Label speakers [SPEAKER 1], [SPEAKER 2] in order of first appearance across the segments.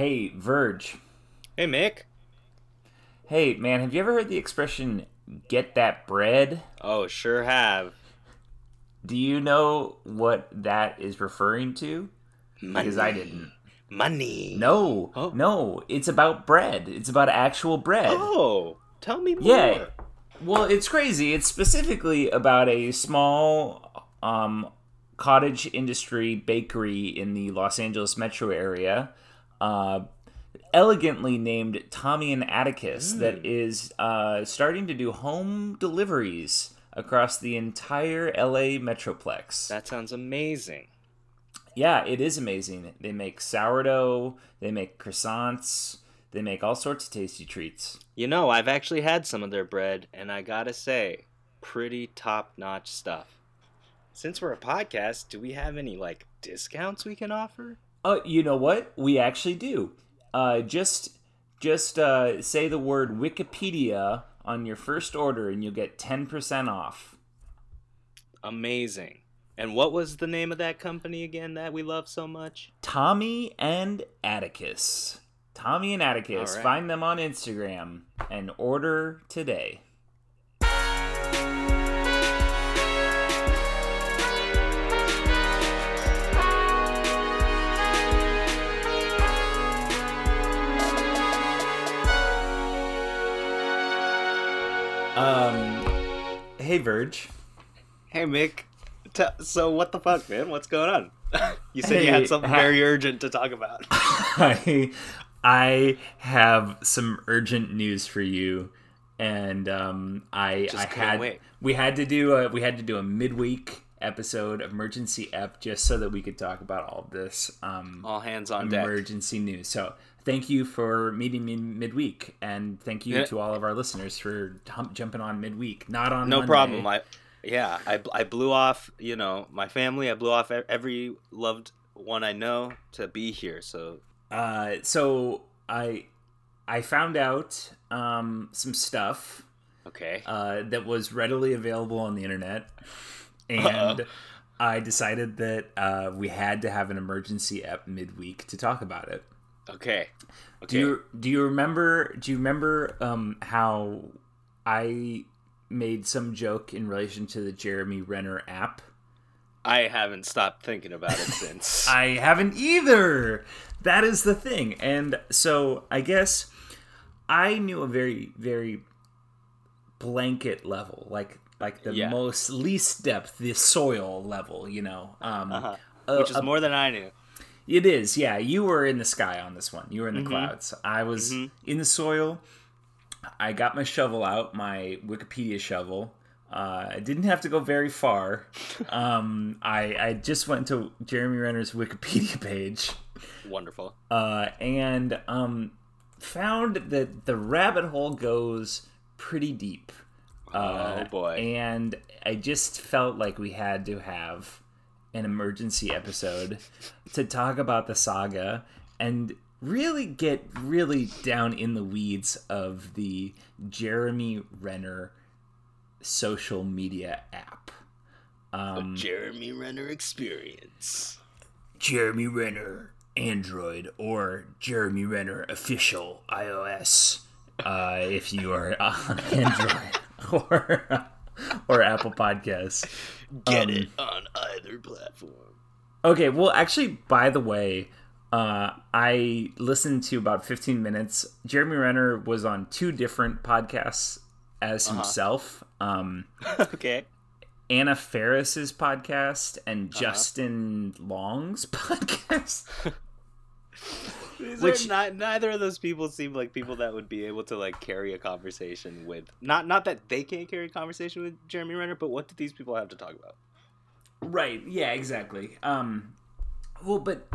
[SPEAKER 1] Hey, Verge.
[SPEAKER 2] Hey, Mik.
[SPEAKER 1] Hey, man, have you ever heard the expression "get that bread"?
[SPEAKER 2] Oh, sure have.
[SPEAKER 1] Do you know what that is referring to?
[SPEAKER 2] Money.
[SPEAKER 1] Because I didn't.
[SPEAKER 2] Money.
[SPEAKER 1] No,
[SPEAKER 2] Oh.
[SPEAKER 1] no, it's about bread. It's about actual bread.
[SPEAKER 2] Oh, tell me more.
[SPEAKER 1] Yeah. Well, it's crazy. It's specifically about a small um, cottage industry bakery in the Los Angeles metro area, uh, elegantly named Tommy and Atticus, that is uh, starting to do home deliveries across the entire LA metroplex.
[SPEAKER 2] That sounds amazing.
[SPEAKER 1] Yeah, it is amazing. They make sourdough, they make croissants, they make all sorts of tasty treats.
[SPEAKER 2] You know, I've actually had some of their bread, and I gotta say, pretty top notch stuff. Since we're a podcast, do we have any, like, discounts we can offer?
[SPEAKER 1] Oh, you know what? We actually do. Uh, just just uh, say the word Wikipedia on your first order, and you'll get ten percent off.
[SPEAKER 2] Amazing. And what was the name of that company again that we love so much?
[SPEAKER 1] Tommy and Atticus. Tommy and Atticus.
[SPEAKER 2] Right.
[SPEAKER 1] Find them on Instagram and order today. Um, hey Verge.
[SPEAKER 2] Hey, Mik. T- so, what the fuck, man? What's going on? you said you had something
[SPEAKER 1] ha-
[SPEAKER 2] very urgent to talk about.
[SPEAKER 1] I I have some urgent news for you, and um, I
[SPEAKER 2] Just
[SPEAKER 1] I had
[SPEAKER 2] wait.
[SPEAKER 1] we had to do a we had to do a midweek episode of emergency ep just so that we could talk about all this um,
[SPEAKER 2] All hands on deck.
[SPEAKER 1] emergency news. So thank you for meeting me midweek, and thank you
[SPEAKER 2] Yeah.
[SPEAKER 1] to all of our listeners for hump, jumping on midweek. Not on
[SPEAKER 2] No
[SPEAKER 1] Monday.
[SPEAKER 2] problem. I, yeah, I, I blew off, you know, my family. I blew off every loved one I know to be here. So,
[SPEAKER 1] Uh, so I I found out um, some stuff
[SPEAKER 2] okay.
[SPEAKER 1] uh, that was readily available on the internet, and I decided that uh, we had to have an emergency ep midweek to talk about it.
[SPEAKER 2] Okay. Okay.
[SPEAKER 1] Do you do you remember? Do you remember um, how I made some joke in relation to the Jeremy Renner app?
[SPEAKER 2] I haven't stopped thinking about it since.
[SPEAKER 1] I haven't either. That is the thing. And so I guess I knew a very, very blanket level, like like the
[SPEAKER 2] Yeah.
[SPEAKER 1] most least depth, the soil level, you know. Um
[SPEAKER 2] Uh-huh.
[SPEAKER 1] a-
[SPEAKER 2] Which is
[SPEAKER 1] a-
[SPEAKER 2] more than I knew.
[SPEAKER 1] It is, yeah. You were in the sky on this one. You were in the
[SPEAKER 2] Mm-hmm.
[SPEAKER 1] clouds. I was in the soil. I got my shovel out, my Wikipedia shovel. Uh, I didn't have to go very far. Um, I, I just went to Jeremy Renner's Wikipedia page
[SPEAKER 2] Wonderful.
[SPEAKER 1] uh, and um, found that the rabbit hole goes pretty deep. Uh,
[SPEAKER 2] oh boy.
[SPEAKER 1] And I just felt like we had to have an emergency episode to talk about the saga and really get really down in the weeds of the Jeremy Renner social media app. Um,
[SPEAKER 2] Jeremy Renner experience.
[SPEAKER 1] Jeremy Renner Android or Jeremy Renner official iOS uh, if you are on Android or or Apple Podcasts.
[SPEAKER 2] Get
[SPEAKER 1] Um,
[SPEAKER 2] it on either platform.
[SPEAKER 1] Okay, well, actually, by the way, uh, I listened to about 15 minutes. Jeremy Renner was on two different podcasts as himself. Um,
[SPEAKER 2] okay.
[SPEAKER 1] Anna Faris's podcast and Justin Long's podcast.
[SPEAKER 2] These
[SPEAKER 1] Which-
[SPEAKER 2] not, neither of those people seem like people that would be able to like carry a conversation with. Not not that they can't carry a conversation with Jeremy Renner, but what do these people have to talk about?
[SPEAKER 1] Right. Yeah. Exactly. Um. Well, but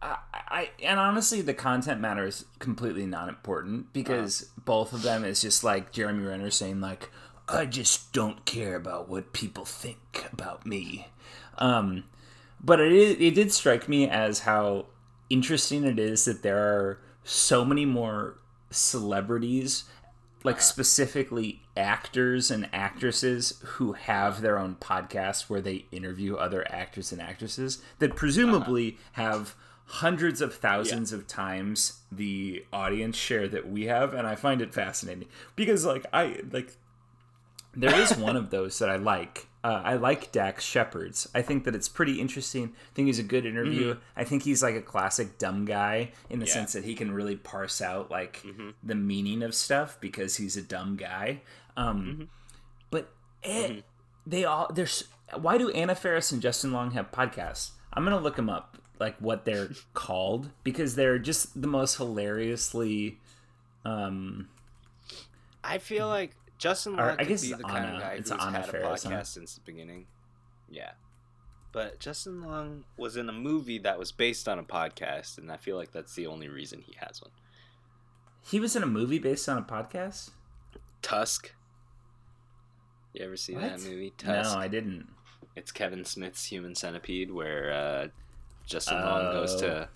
[SPEAKER 1] I, I and honestly, the content matter is completely not important because both of them is just like Jeremy Renner saying like, "I just don't care about what people think about me." Um. But it it did strike me as how interesting it is that there are so many more celebrities like specifically actors and actresses who have their own podcasts where they interview other actors and actresses that presumably have hundreds of thousands of times the audience share that we have and I find it fascinating because like I like there is one of those that I like. Uh, I like Dax Shepard's. I think that it's pretty interesting. I think he's a good interview. I think he's like a classic dumb guy in the
[SPEAKER 2] Yeah.
[SPEAKER 1] sense that he can really parse out like
[SPEAKER 2] Mm-hmm.
[SPEAKER 1] the meaning of stuff because he's a dumb guy. Um,
[SPEAKER 2] Mm-hmm.
[SPEAKER 1] But it, they all there's why do Anna Faris and Justin Long have podcasts? I'm gonna look them up, like what they're called, because they're just the most hilariously. Um,
[SPEAKER 2] I feel like Justin Long
[SPEAKER 1] I
[SPEAKER 2] could
[SPEAKER 1] guess
[SPEAKER 2] be the kind
[SPEAKER 1] Anna.
[SPEAKER 2] of guy
[SPEAKER 1] It's
[SPEAKER 2] who's
[SPEAKER 1] Anna
[SPEAKER 2] had a podcast
[SPEAKER 1] huh?
[SPEAKER 2] since the beginning. Yeah, but Justin Long was in a movie that was based on a podcast, and I feel like that's the only reason he has one.
[SPEAKER 1] he was in a movie based on a podcast.
[SPEAKER 2] Tusk. You ever see that movie? Tusk.
[SPEAKER 1] No, I didn't.
[SPEAKER 2] It's Kevin Smith's Human Centipede, where uh, Justin Long goes
[SPEAKER 1] Oh.
[SPEAKER 2] to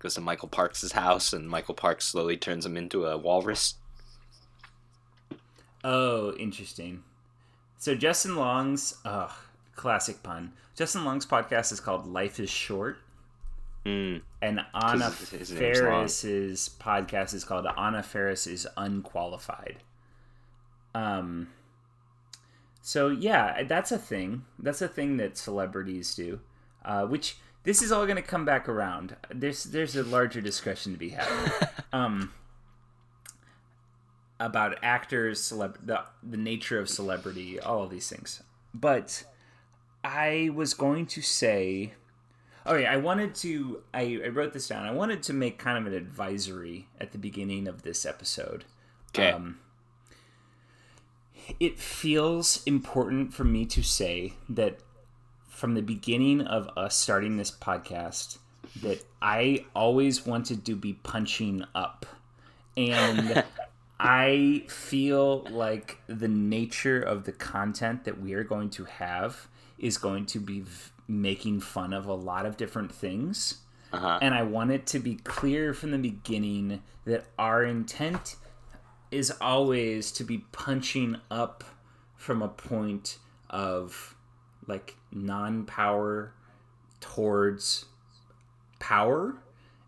[SPEAKER 2] goes to Michael Parks' house, and Michael Parks slowly turns him into a walrus.
[SPEAKER 1] Oh, interesting. So Justin Long's uh classic pun. Justin Long's podcast is called Life is Short.
[SPEAKER 2] Mm.
[SPEAKER 1] And Anna. Faris's podcast is called Anna Faris is Unqualified. Um so yeah, that's a thing. That's a thing that celebrities do. Uh, which this is all going to come back around. There's there's a larger discussion to be had. um about actors, celeb the the nature of celebrity, all of these things. But I was going to say Oh yeah, I wanted to. I, I wrote this down. I wanted to make kind of an advisory at the beginning of this episode.
[SPEAKER 2] Okay.
[SPEAKER 1] Um, it feels important for me to say that from the beginning of us starting this podcast, that I always wanted to be punching up, and I feel like the nature of the content that we are going to have is going to be v- making fun of a lot of different things.
[SPEAKER 2] Uh-huh.
[SPEAKER 1] And I want it to be clear from the beginning that our intent is always to be punching up from a point of like non power towards power.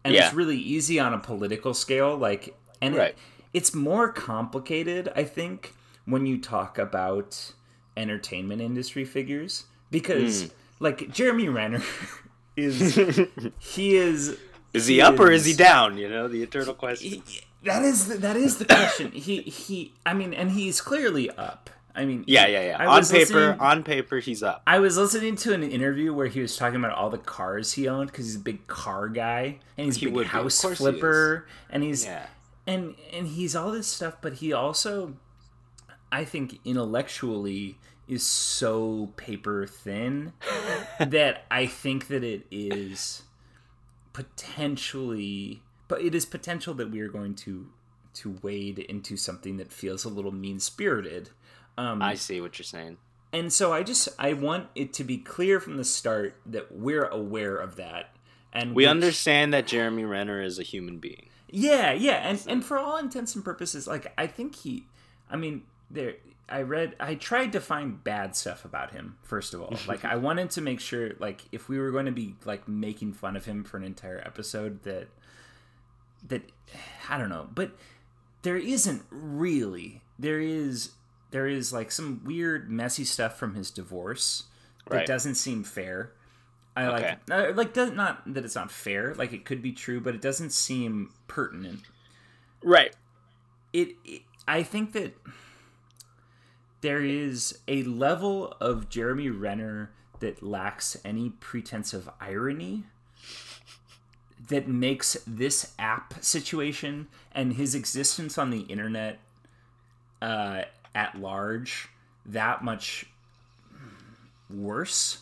[SPEAKER 1] And
[SPEAKER 2] Yeah.
[SPEAKER 1] it's really easy on a political scale. Like, and
[SPEAKER 2] Right.
[SPEAKER 1] it, it's more complicated, I think, when you talk about entertainment industry figures because,
[SPEAKER 2] Hmm.
[SPEAKER 1] like, Jeremy Renner is he is
[SPEAKER 2] Is he up or is he down? You know, the eternal question.
[SPEAKER 1] he- that is the, that is the question. he he I mean, and he's clearly up. I mean,
[SPEAKER 2] Yeah, yeah, yeah.
[SPEAKER 1] I
[SPEAKER 2] on paper, on paper, he's up.
[SPEAKER 1] I was listening to an interview where he was talking about all the cars he owned because he's a big car guy and he's a big
[SPEAKER 2] would be. Of
[SPEAKER 1] house
[SPEAKER 2] he
[SPEAKER 1] flipper and he's
[SPEAKER 2] Yeah.
[SPEAKER 1] And and he's all this stuff, but he also, I think, intellectually is so paper thin that I think that it is potentially, but it is potential that we are going to to wade into something that feels a little mean spirited. Um,
[SPEAKER 2] I see what you're saying.
[SPEAKER 1] and so I just I want it to be clear from the start that we're aware of that. And
[SPEAKER 2] We
[SPEAKER 1] which-
[SPEAKER 2] understand that Jeremy Renner is a human being.
[SPEAKER 1] Yeah, yeah, and and for all intents and purposes, like I think he, I mean, there. I read, I tried to find bad stuff about him. First of all, like I wanted to make sure, like if we were going to be like making fun of him for an entire episode, that that I don't know, but there isn't really. There is there is like some weird messy stuff from his divorce that
[SPEAKER 2] Right.
[SPEAKER 1] doesn't seem fair. I
[SPEAKER 2] Okay.
[SPEAKER 1] like uh, like does not that it's not fair. Like it could be true, but it doesn't seem pertinent.
[SPEAKER 2] Right.
[SPEAKER 1] It, it I think that there is a level of Jeremy Renner that lacks any pretense of irony that makes this app situation and his existence on the internet uh, at large that much worse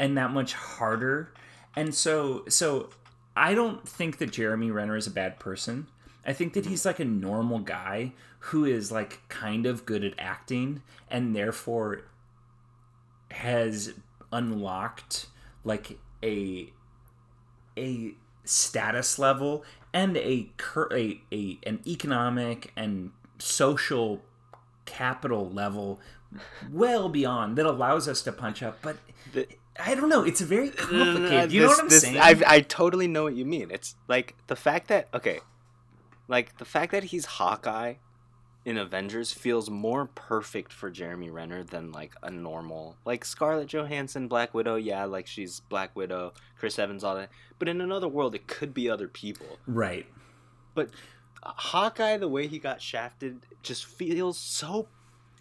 [SPEAKER 1] and that much harder. And so so I don't think that Jeremy Renner is a bad person. I think that he's like a normal guy who is like kind of good at acting and therefore has unlocked like a a status level and a a, a an economic and social capital level well beyond that allows us to punch up but
[SPEAKER 2] The-
[SPEAKER 1] I don't know. It's a very mm, complicated. Uh, you know what I'm
[SPEAKER 2] this-
[SPEAKER 1] saying?
[SPEAKER 2] I I totally know what you mean. It's like the fact that okay, like the fact that he's Hawkeye in Avengers feels more perfect for Jeremy Renner than like a normal like Scarlett Johansson, Black Widow. Yeah, like she's Black Widow, Chris Evans, all that. But in another world, it could be other people.
[SPEAKER 1] right.
[SPEAKER 2] But Hawkeye, the way he got shafted, just feels so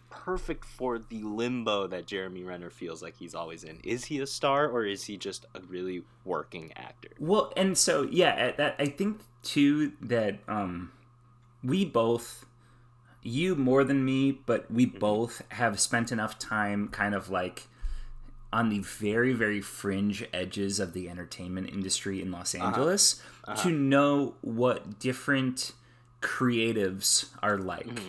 [SPEAKER 2] perfect for the limbo that Jeremy Renner feels like he's always in. Is he a star or is he just a really working actor?
[SPEAKER 1] Well, and so yeah, at that I think too that um we both you more than me, but we mm-hmm. both have spent enough time kind of like on the very very fringe edges of the entertainment industry in Los uh-huh. Angeles uh-huh. to know what different creatives are like. Mm-hmm.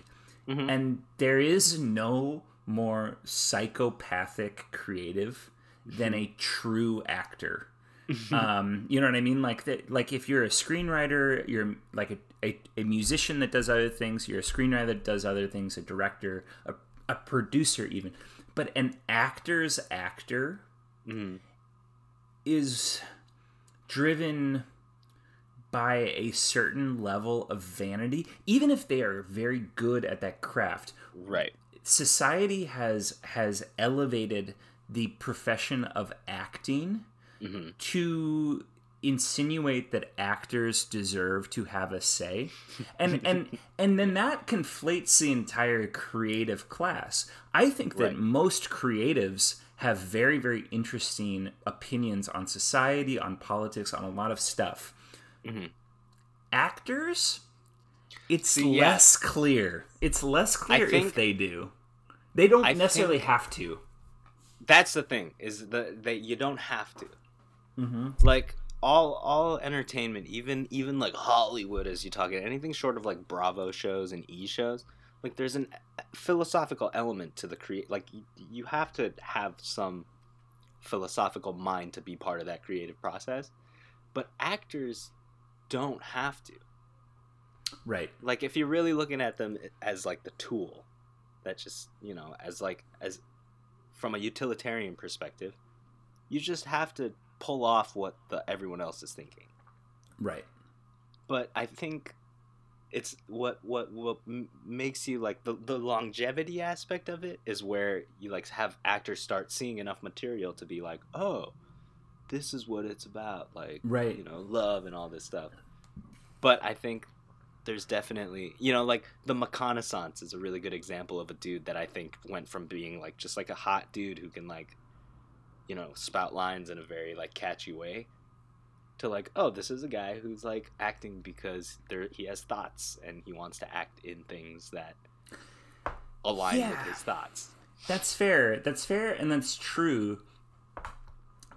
[SPEAKER 1] Mm-hmm. And there is no more psychopathic creative than a true actor mm-hmm. um, you know what I mean? Like that. Like if you're a screenwriter, you're like a, a, a musician that does other things. You're a screenwriter that does other things. A director, a, a producer, even. But an actor's actor mm-hmm. is driven by a certain level of vanity, even if they are very good at that craft.
[SPEAKER 2] Right.
[SPEAKER 1] society has has elevated the profession of acting mm-hmm. to insinuate that actors deserve to have a say. And and and then that conflates the entire creative class. I think that
[SPEAKER 2] Right.
[SPEAKER 1] most creatives have very very interesting opinions on society on politics on a lot of stuff actors it's
[SPEAKER 2] See, yeah.
[SPEAKER 1] less clear it's less clear if they do they don't
[SPEAKER 2] I
[SPEAKER 1] necessarily have to
[SPEAKER 2] That's the thing is that that you don't have to.
[SPEAKER 1] mm-hmm.
[SPEAKER 2] Like all all entertainment, even even like Hollywood, as you talk, anything short of like Bravo shows and E shows, like there's an philosophical element to the create. Like you, you have to have some philosophical mind to be part of that creative process, but actors don't have to.
[SPEAKER 1] right.
[SPEAKER 2] Like if you're really looking at them as like the tool that just you know as like as from a utilitarian perspective you just have to pull off what the everyone else is thinking.
[SPEAKER 1] Right.
[SPEAKER 2] But i think it's what what what makes you like the, the longevity aspect of it is where you like have actors start seeing enough material to be like oh this is what it's about like
[SPEAKER 1] Right.
[SPEAKER 2] you know love and all this stuff. But i think there's definitely you know like the McConaissance is a really good example of a dude that i think went from being like just like a hot dude who can like you know spout lines in a very like catchy way to like oh this is a guy who's like acting because there he has thoughts and he wants to act in things that align with his thoughts.
[SPEAKER 1] That's fair. That's fair and that's true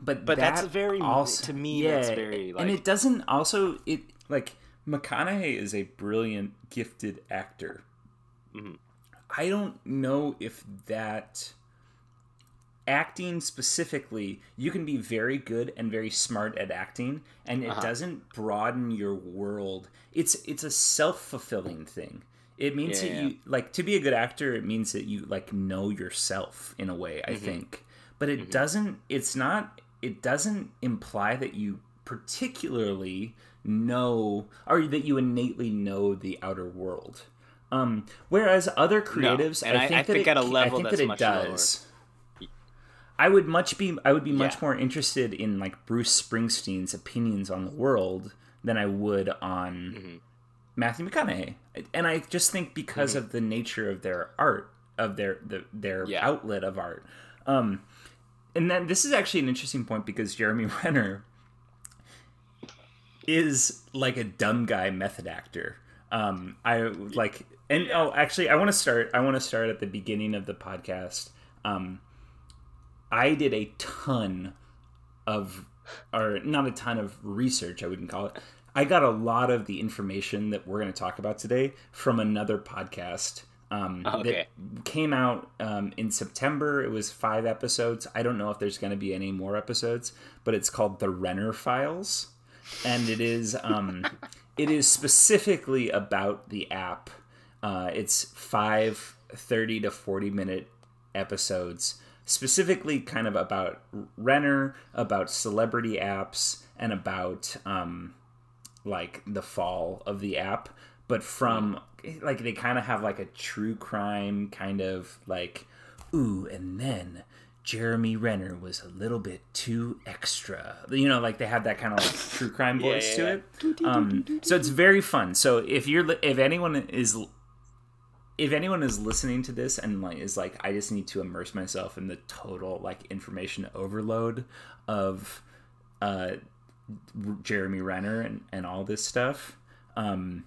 [SPEAKER 1] but
[SPEAKER 2] But that's
[SPEAKER 1] that
[SPEAKER 2] very-
[SPEAKER 1] also,
[SPEAKER 2] to me,
[SPEAKER 1] yeah,
[SPEAKER 2] that's very,
[SPEAKER 1] and it doesn't also it like mcconaughey is a brilliant gifted actor
[SPEAKER 2] Mhm.
[SPEAKER 1] i don't know if that acting specifically you can be very good and very smart at acting and it
[SPEAKER 2] Uh-huh.
[SPEAKER 1] doesn't broaden your world it's it's a self-fulfilling thing it means
[SPEAKER 2] Yeah,
[SPEAKER 1] that
[SPEAKER 2] yeah.
[SPEAKER 1] you like to be a good actor it means that you like know yourself in a way i
[SPEAKER 2] Mm-hmm.
[SPEAKER 1] think but it doesn't it's not it doesn't imply that you particularly know or that you innately know the outer world um whereas other creatives
[SPEAKER 2] and I-
[SPEAKER 1] i think
[SPEAKER 2] I think
[SPEAKER 1] it,
[SPEAKER 2] at a
[SPEAKER 1] I
[SPEAKER 2] level
[SPEAKER 1] think
[SPEAKER 2] that's
[SPEAKER 1] that it
[SPEAKER 2] much
[SPEAKER 1] does I would much be I would be much
[SPEAKER 2] Yeah.
[SPEAKER 1] more interested in like Bruce Springsteen's opinions on the world than I would on
[SPEAKER 2] Mm-hmm.
[SPEAKER 1] Matthew McConaughey. And I just think because
[SPEAKER 2] Mm-hmm.
[SPEAKER 1] of the nature of their art, of their the, their
[SPEAKER 2] Yeah.
[SPEAKER 1] outlet of art. Um and then this is actually an interesting point because Jeremy Renner is like a dumb guy method actor. Um, I like, and oh, actually, I want to start. I want to start at the beginning of the podcast. Um, I did a ton of, or not a ton of research. I wouldn't call it. I got a lot of the information that we're going to talk about today from another podcast. Um,
[SPEAKER 2] Okay.
[SPEAKER 1] That came out um, in September. It was five episodes. I don't know if there's going to be any more episodes, but it's called the Renner Files, and it is um, it is specifically about the app. Uh, it's five 30 to 40 minute episodes specifically kind of about Renner, about celebrity apps, and about um, like the fall of the app. But from like they kind of have like a true crime kind of like, ooh, and then Jeremy Renner was a little bit too extra. You know, like they have that kind of like true crime voice
[SPEAKER 2] yeah,
[SPEAKER 1] to it. Um, so it's very fun. So if you're if anyone is if anyone is listening to this and like is like I just need to immerse myself in the total like information overload of uh Jeremy Renner and, and all this stuff. Um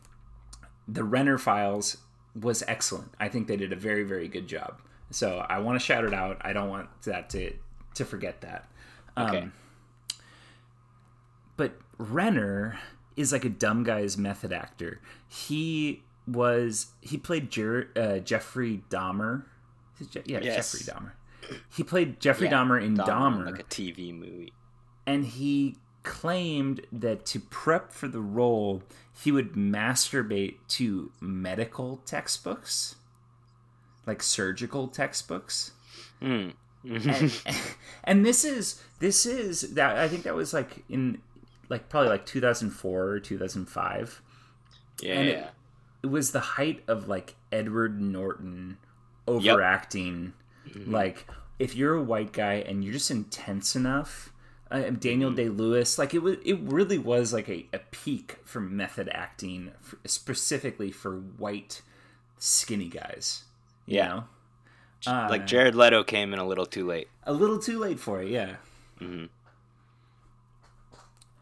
[SPEAKER 1] the Renner files was excellent. I think they did a very very good job. So I want to shout it out. I don't want that to to forget that. Um,
[SPEAKER 2] Okay.
[SPEAKER 1] But Renner is like a dumb guy's method actor. He was he played Jer- uh, Jeffrey Dahmer. Is it Je- yeah,
[SPEAKER 2] Yes.
[SPEAKER 1] Jeffrey Dahmer. He played Jeffrey
[SPEAKER 2] Yeah,
[SPEAKER 1] Dahmer in Dahmer,
[SPEAKER 2] like a TV movie.
[SPEAKER 1] and he claimed that to prep for the role, he would masturbate to medical textbooks, like surgical textbooks.
[SPEAKER 2] Mm.
[SPEAKER 1] and, and this is this is that I think that was like in like probably like 2004 or 2005.
[SPEAKER 2] yeah,
[SPEAKER 1] and it-
[SPEAKER 2] yeah.
[SPEAKER 1] It was the height of like Edward Norton overacting. Like if you're a white guy and you're just intense enough, uh, Daniel Day Lewis, like it was, it really was like a, a peak for method acting, f specifically for white skinny guys.
[SPEAKER 2] Yeah.
[SPEAKER 1] Uh,
[SPEAKER 2] like Jared Leto came in a little too late.
[SPEAKER 1] a little too late for it, yeah.
[SPEAKER 2] Mhm.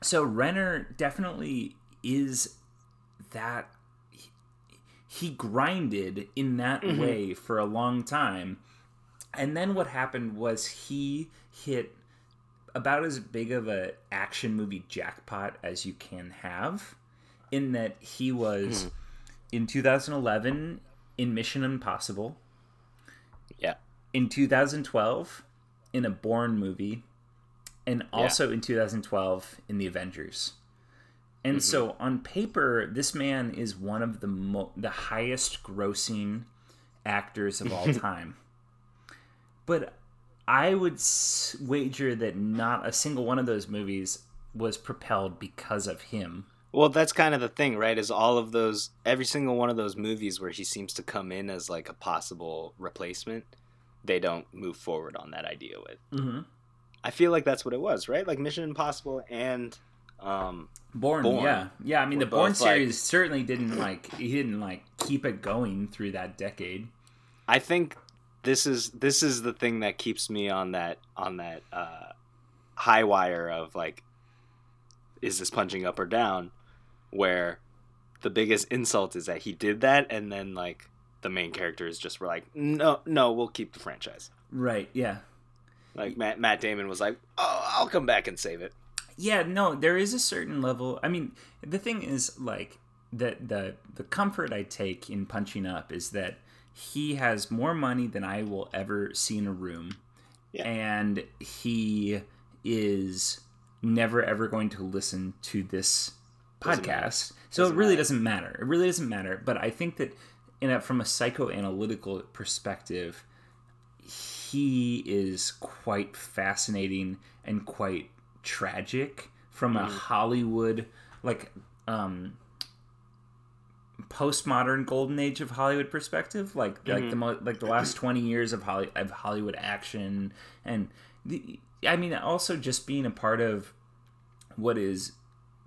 [SPEAKER 1] So Renner definitely is that. He, he grinded in that
[SPEAKER 2] Mm-hmm.
[SPEAKER 1] way for a long time, and then what happened was he hit about as big of a action movie jackpot as you can have, in that he
[SPEAKER 2] Hmm.
[SPEAKER 1] was in 2011 in Mission Impossible
[SPEAKER 2] Yeah.
[SPEAKER 1] in 2012 in a Bourne movie, and also in 2012 in the Avengers. And so on paper, this man is one of the mo- the highest grossing actors of all time. but I would wager that not a single one of those movies was propelled because of him.
[SPEAKER 2] Well, that's kind of the thing, right? Is all of those, every single one of those movies where he seems to come in as like a possible replacement, they don't move forward on that idea with.
[SPEAKER 1] Mm-hmm.
[SPEAKER 2] I feel like that's what it was, right? Like Mission Impossible and um,
[SPEAKER 1] Bourne,
[SPEAKER 2] Bourne
[SPEAKER 1] yeah, yeah. I mean, the Bourne
[SPEAKER 2] both, like-
[SPEAKER 1] series certainly didn't like he didn't like keep it going through that decade.
[SPEAKER 2] I think this is this is the thing that keeps me on that on that uh, high wire of like, is this punching up or down? Where the biggest insult is that he did that, and then like the main characters just were like, no, no, we'll keep the franchise.
[SPEAKER 1] Right? Yeah.
[SPEAKER 2] Like Matt Matt Damon was like, oh, I'll come back and save it.
[SPEAKER 1] yeah no there is a certain level i mean the thing is like the the the comfort i take in punching up is that he has more money than i will ever see in a room.
[SPEAKER 2] Yeah.
[SPEAKER 1] and he is never ever going to listen to this podcast. So it really
[SPEAKER 2] matter.
[SPEAKER 1] doesn't matter. It really doesn't matter. But i think that in a, from a psychoanalytical perspective he is quite fascinating and quite tragic from a Hollywood like um postmodern golden age of Hollywood perspective like like mm-hmm. the mo- like the last 20 years of Holly- of Hollywood action and the, I mean also just being a part of what is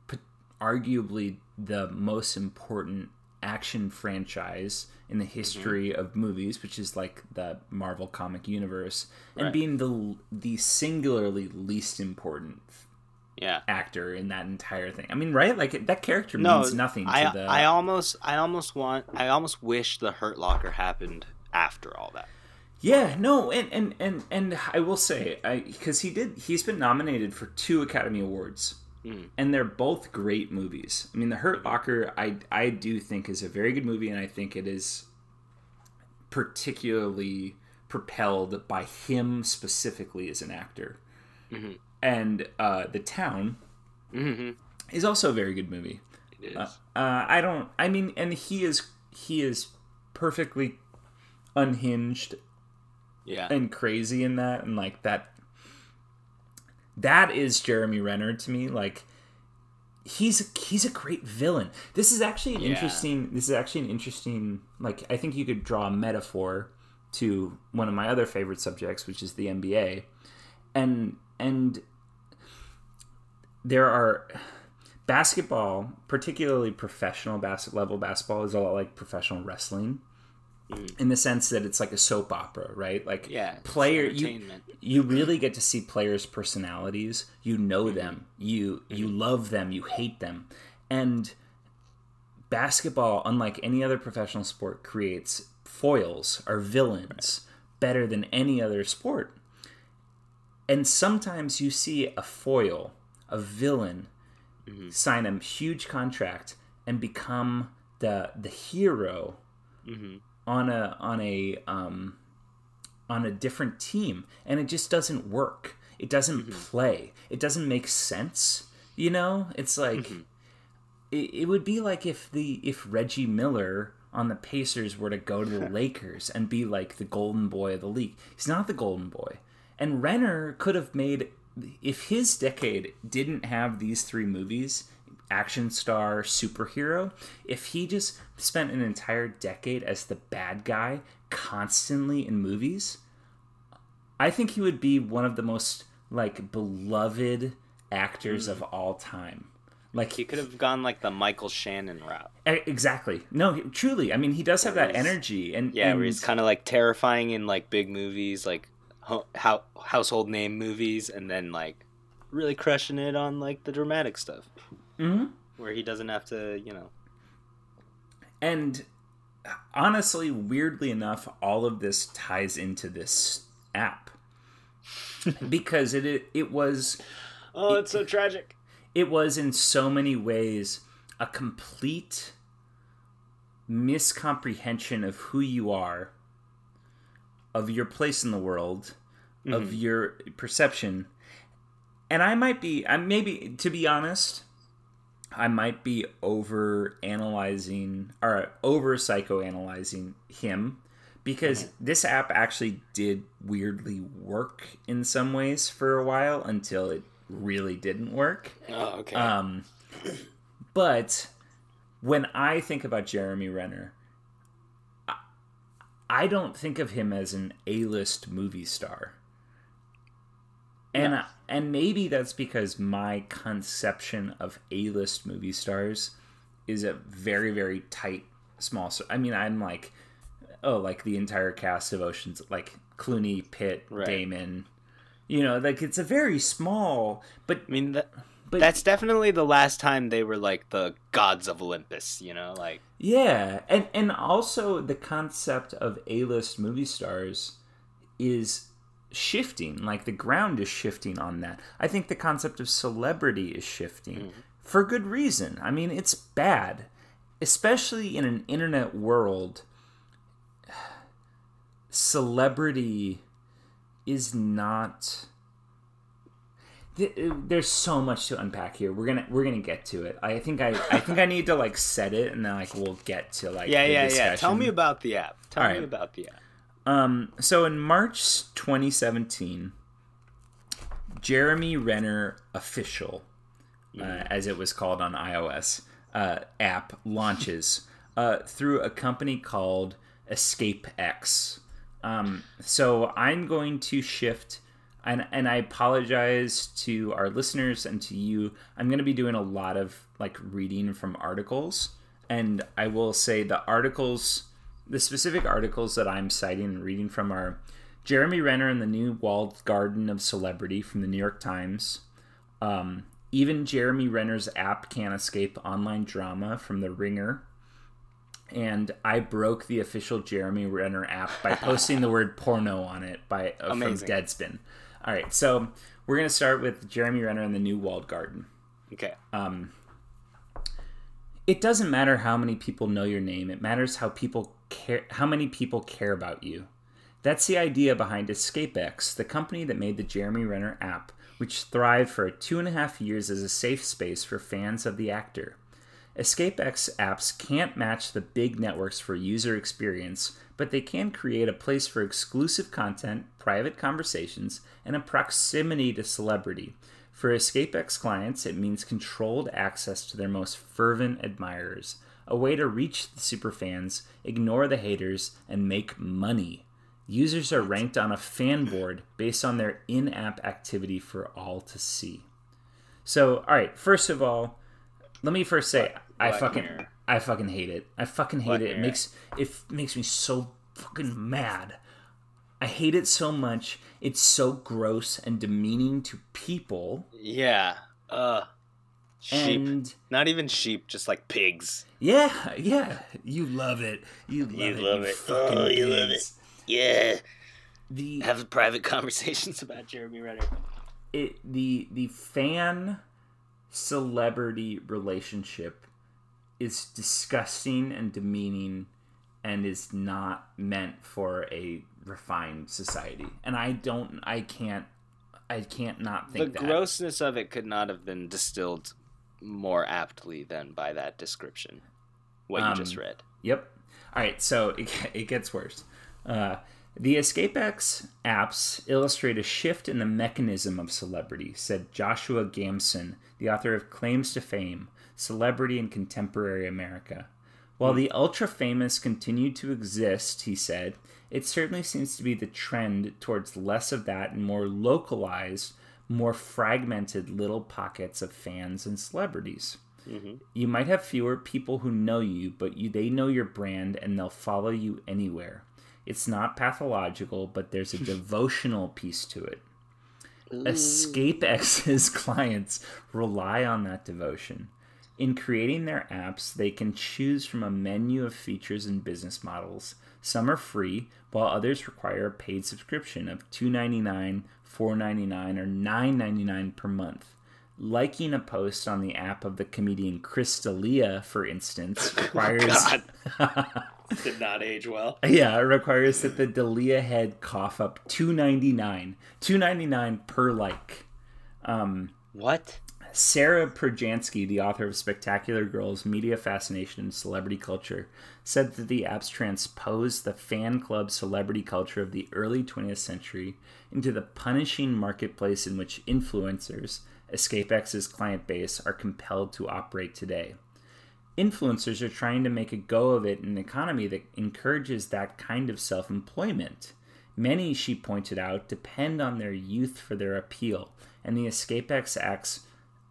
[SPEAKER 1] p- arguably the most important action franchise in the mm-hmm. history of movies, which is like the Marvel comic universe, and being the the singularly least important
[SPEAKER 2] Yeah.
[SPEAKER 1] actor in that entire thing. I mean, right? Like that character
[SPEAKER 2] No,
[SPEAKER 1] means nothing to
[SPEAKER 2] I
[SPEAKER 1] the.
[SPEAKER 2] I almost I almost want I almost wish the Hurt Locker happened after all that.
[SPEAKER 1] Yeah, no, and and and and I will say, I because he did, he's been nominated for two Academy Awards,
[SPEAKER 2] Mm.
[SPEAKER 1] and they're both great movies. I mean, The Hurt Locker, I I do think is a very good movie, and I think it is particularly propelled by him specifically as an actor.
[SPEAKER 2] Mhm.
[SPEAKER 1] And uh, The Town
[SPEAKER 2] Mm-hmm.
[SPEAKER 1] is also a very good movie.
[SPEAKER 2] It is.
[SPEAKER 1] Uh, uh, I don't. I mean, and he is he is perfectly unhinged
[SPEAKER 2] Yeah.
[SPEAKER 1] and crazy in that and like that that is Jeremy Renner to me like he's he's a great villain. This is actually an
[SPEAKER 2] Yeah.
[SPEAKER 1] interesting this is actually an interesting like I think you could draw a metaphor to one of my other favorite subjects which is the NBA. And and there are basketball, particularly professional bas- level basketball is a lot like professional wrestling mm. in the sense that it's like a soap opera, right? Like
[SPEAKER 2] Yeah,
[SPEAKER 1] player you you really get to see players' personalities. You know mm-hmm. them. You you mm-hmm. love them. You hate them. And basketball, unlike any other professional sport, creates foils or villains better than any other sport. And sometimes you see a foil, a villain, mm-hmm. sign a huge contract and become the the hero mm-hmm. on a on a um, on a different team, and it just doesn't work. It doesn't mm-hmm. play. It doesn't make sense. You know, it's like it, it would be like if the if Reggie Miller on the Pacers were to go to the Lakers and be like the golden boy of the league. He's not the golden boy. And Renner could have made if his decade didn't have these three movies, action star, superhero, if he just spent an entire decade as the bad guy constantly in movies, I think he would be one of the most like beloved actors hmm. of all time. Like
[SPEAKER 2] He could have gone like the Michael Shannon route.
[SPEAKER 1] Exactly. No, he- truly. I mean, he does have that energy, and
[SPEAKER 2] Yeah,
[SPEAKER 1] and,
[SPEAKER 2] where he's kind of like terrifying in like big movies, like ho- how household name movies, and then like really crushing it on like the dramatic stuff,
[SPEAKER 1] Mhm.
[SPEAKER 2] where he doesn't have to, you know.
[SPEAKER 1] and honestly, weirdly enough, all of this ties into this app because it it, it was
[SPEAKER 2] Oh, it's so tragic.
[SPEAKER 1] it was in so many ways a complete miscomprehension of who you are, of your place in the world, of your perception. And I might be, I maybe, to be honest, I might be over analyzing or over psychoanalyzing him because this app actually did weirdly work in some ways for a while until it really didn't work.
[SPEAKER 2] Oh, okay.
[SPEAKER 1] Um, but when I think about Jeremy Renner, I, I don't think of him as an A-list movie star. And
[SPEAKER 2] No.
[SPEAKER 1] Uh, and maybe that's because my conception of A-list movie stars is a very very tight small I mean I'm like oh like the entire cast of Oceans like Clooney, Pitt,
[SPEAKER 2] Right.
[SPEAKER 1] Damon. You know, like it's a very small but
[SPEAKER 2] I mean, that,
[SPEAKER 1] but
[SPEAKER 2] that's definitely the last time they were like the gods of Olympus, you know, like
[SPEAKER 1] Yeah, and and also the concept of A-list movie stars is shifting. Like the ground is shifting on that. I think the concept of celebrity is shifting mm-hmm. for good reason. I mean, it's bad, especially in an internet world. Celebrity is not uh, there's so much to unpack here. We're gonna we're gonna get to it. I think I I think I need to like set it and then like we'll get to like
[SPEAKER 2] yeah, yeah, yeah. Tell me about the app. Tell
[SPEAKER 1] All
[SPEAKER 2] me
[SPEAKER 1] right.
[SPEAKER 2] about the app.
[SPEAKER 1] Um, so in March 2017, Jeremy Renner official, uh, as it was called on iOS, uh, app launches uh, through a company called Escape X. Um, so I'm going to shift, and and I apologize to our listeners and to you. I'm going to be doing a lot of like reading from articles, and I will say the articles, the specific articles that I'm citing and reading from are Jeremy Renner and the New Walled Garden of Celebrity from the New York Times. Um, even Jeremy Renner's app can't escape online drama from The Ringer. And I broke the official Jeremy Renner app by posting the word porno on it by uh, from
[SPEAKER 2] Amazing.
[SPEAKER 1] Deadspin. All right, so we're gonna start with Jeremy Renner and the New Walled Garden.
[SPEAKER 2] Okay.
[SPEAKER 1] It doesn't matter how many people know your name. It matters how people care how many people care about you. That's the idea behind EscapeX, the company that made the Jeremy Renner app, which thrived for two and a half years as a safe space for fans of the actor. EscapeX apps can't match the big networks for user experience, but they can create a place for exclusive content, private conversations, and a proximity to celebrity. For EscapeX clients, it means controlled access to their most fervent admirers, a way to reach the superfans, ignore the haters, and make money. Users are ranked on a fan board based on their in app activity for all to see. So, all right, first of all, let me first say I fucking
[SPEAKER 2] here?
[SPEAKER 1] I fucking hate it. I fucking hate
[SPEAKER 2] What
[SPEAKER 1] it. It makes it makes me so fucking mad. I hate it so much. It's so gross and demeaning to people.
[SPEAKER 2] Yeah. Uh. Sheep.
[SPEAKER 1] And
[SPEAKER 2] Not even sheep, just like pigs.
[SPEAKER 1] yeah, yeah, you love it. You love
[SPEAKER 2] You
[SPEAKER 1] it.
[SPEAKER 2] love
[SPEAKER 1] you
[SPEAKER 2] it.
[SPEAKER 1] fucking
[SPEAKER 2] Oh, you love
[SPEAKER 1] pigs.
[SPEAKER 2] Yeah.
[SPEAKER 1] The
[SPEAKER 2] Have private conversations about Jeremy Renner.
[SPEAKER 1] it the the fan celebrity relationship is disgusting and demeaning and is not meant for a refined society and i don't i can't i can't not
[SPEAKER 2] The
[SPEAKER 1] think that
[SPEAKER 2] grossness of it could not have been distilled more aptly than by that description. What you just
[SPEAKER 1] Um,
[SPEAKER 2] read.
[SPEAKER 1] Yep. All right, so it, it gets worse. Uh, the EscapeX apps illustrate a shift in the mechanism of celebrity, said Joshua Gamson, the author of Claims to Fame Celebrity in Contemporary America. While the ultra famous continue to exist, he said, it certainly seems to be the trend towards less of that and more localized, more fragmented little pockets of fans and celebrities. Mm-hmm. You might have fewer people who know you, but you, they know your brand and they'll follow you anywhere. It's not pathological, but there's a devotional piece to it. EscapeX's clients rely on that devotion. In creating their apps, they can choose from a menu of features and business models. Some are free, while others require a paid subscription of $2.99, $4.99, or $9.99 per month. Liking a post on the app of the comedian Chris D'Elia, for instance, requires
[SPEAKER 2] Did not age well.
[SPEAKER 1] yeah, it requires that the D'Elia head cough up two ninety nine, two ninety nine per like.
[SPEAKER 2] Um, What?
[SPEAKER 1] Sarah Projansky, the author of Spectacular Girls Media Fascination and Celebrity Culture, said that the apps transpose the fan club celebrity culture of the early 20th century into the punishing marketplace in which influencers, EscapeX's client base, are compelled to operate today. Influencers are trying to make a go of it in an economy that encourages that kind of self employment. Many, she pointed out, depend on their youth for their appeal, and the EscapeX acts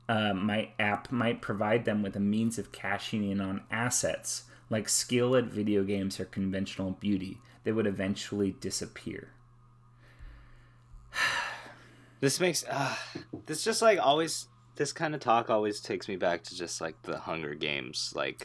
[SPEAKER 1] uh, my app might provide them with a means of cashing in on assets like skill at video games or conventional beauty that would eventually disappear.
[SPEAKER 2] This makes uh, this just like always. This kind of talk always takes me back to just like the Hunger Games, like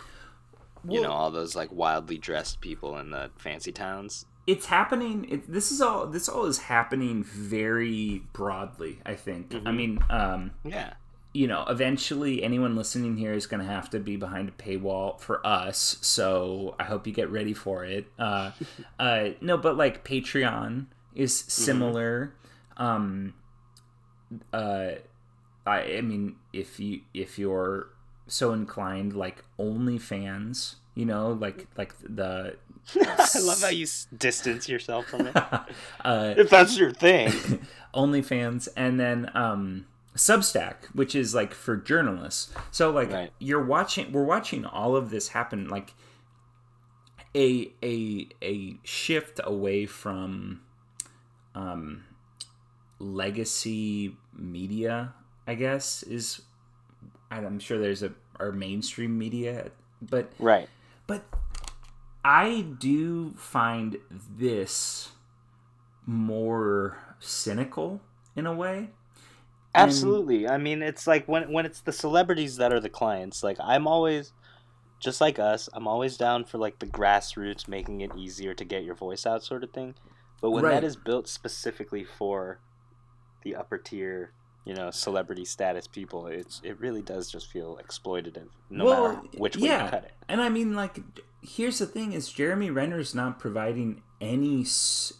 [SPEAKER 2] you know all those like wildly dressed people in the fancy towns.
[SPEAKER 1] It's happening. It, this is all. This all is happening very broadly. I think. I mean, um,
[SPEAKER 2] Yeah.
[SPEAKER 1] You know, eventually anyone listening here is going to have to be behind a paywall for us. So I hope you get ready for it. Uh, uh, no, but like Patreon is similar. Um, uh, I, I mean, if you if you're so inclined, like OnlyFans, you know, like like the
[SPEAKER 2] I love how you s- distance yourself from it.
[SPEAKER 1] uh,
[SPEAKER 2] if that's your thing.
[SPEAKER 1] OnlyFans, and then um, Substack, which is like for journalists. So like
[SPEAKER 2] Right.
[SPEAKER 1] you're watching, we're watching all of this happen, like a a a shift away from um, legacy media. I guess is I'm sure there's a our mainstream media, but
[SPEAKER 2] right.
[SPEAKER 1] but I do find this more cynical in a way.
[SPEAKER 2] Absolutely. I mean, it's like when when it's the celebrities that are the clients. Like I'm always just like us, I'm always down for like the grassroots making it easier to get your voice out sort of thing. But when
[SPEAKER 1] Right.
[SPEAKER 2] that is built specifically for the upper tier, you know, celebrity status people, it's it really does just feel exploitative no matter which way
[SPEAKER 1] yeah.
[SPEAKER 2] you cut it.
[SPEAKER 1] And I mean, like, here's the thing: is Jeremy Renner's not providing any s-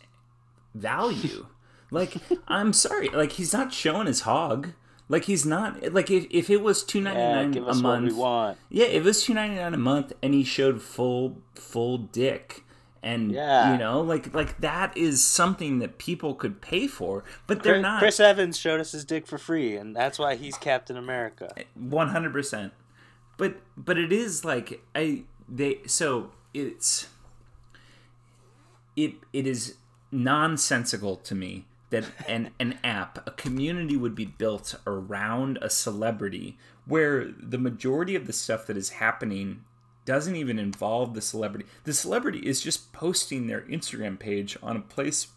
[SPEAKER 1] value. Like, I'm sorry, like he's not showing his hog. Like he's not like if, if it was two ninety
[SPEAKER 2] Yeah,
[SPEAKER 1] nine
[SPEAKER 2] give
[SPEAKER 1] a
[SPEAKER 2] us what we
[SPEAKER 1] month.
[SPEAKER 2] want.
[SPEAKER 1] Yeah, if it was two ninety nine a month and he showed full full dick and
[SPEAKER 2] Yeah.
[SPEAKER 1] you know like like that is something that people could pay for, but they're
[SPEAKER 2] Chris,
[SPEAKER 1] not.
[SPEAKER 2] Chris Evans showed us his dick for free, and that's why he's Captain America.
[SPEAKER 1] Eh, one hundred percent. But but it is like I they so it's it it is nonsensical to me that an an app a community would be built around a celebrity where the majority of the stuff that is happening doesn't even involve the celebrity. The celebrity is just posting their Instagram page on a place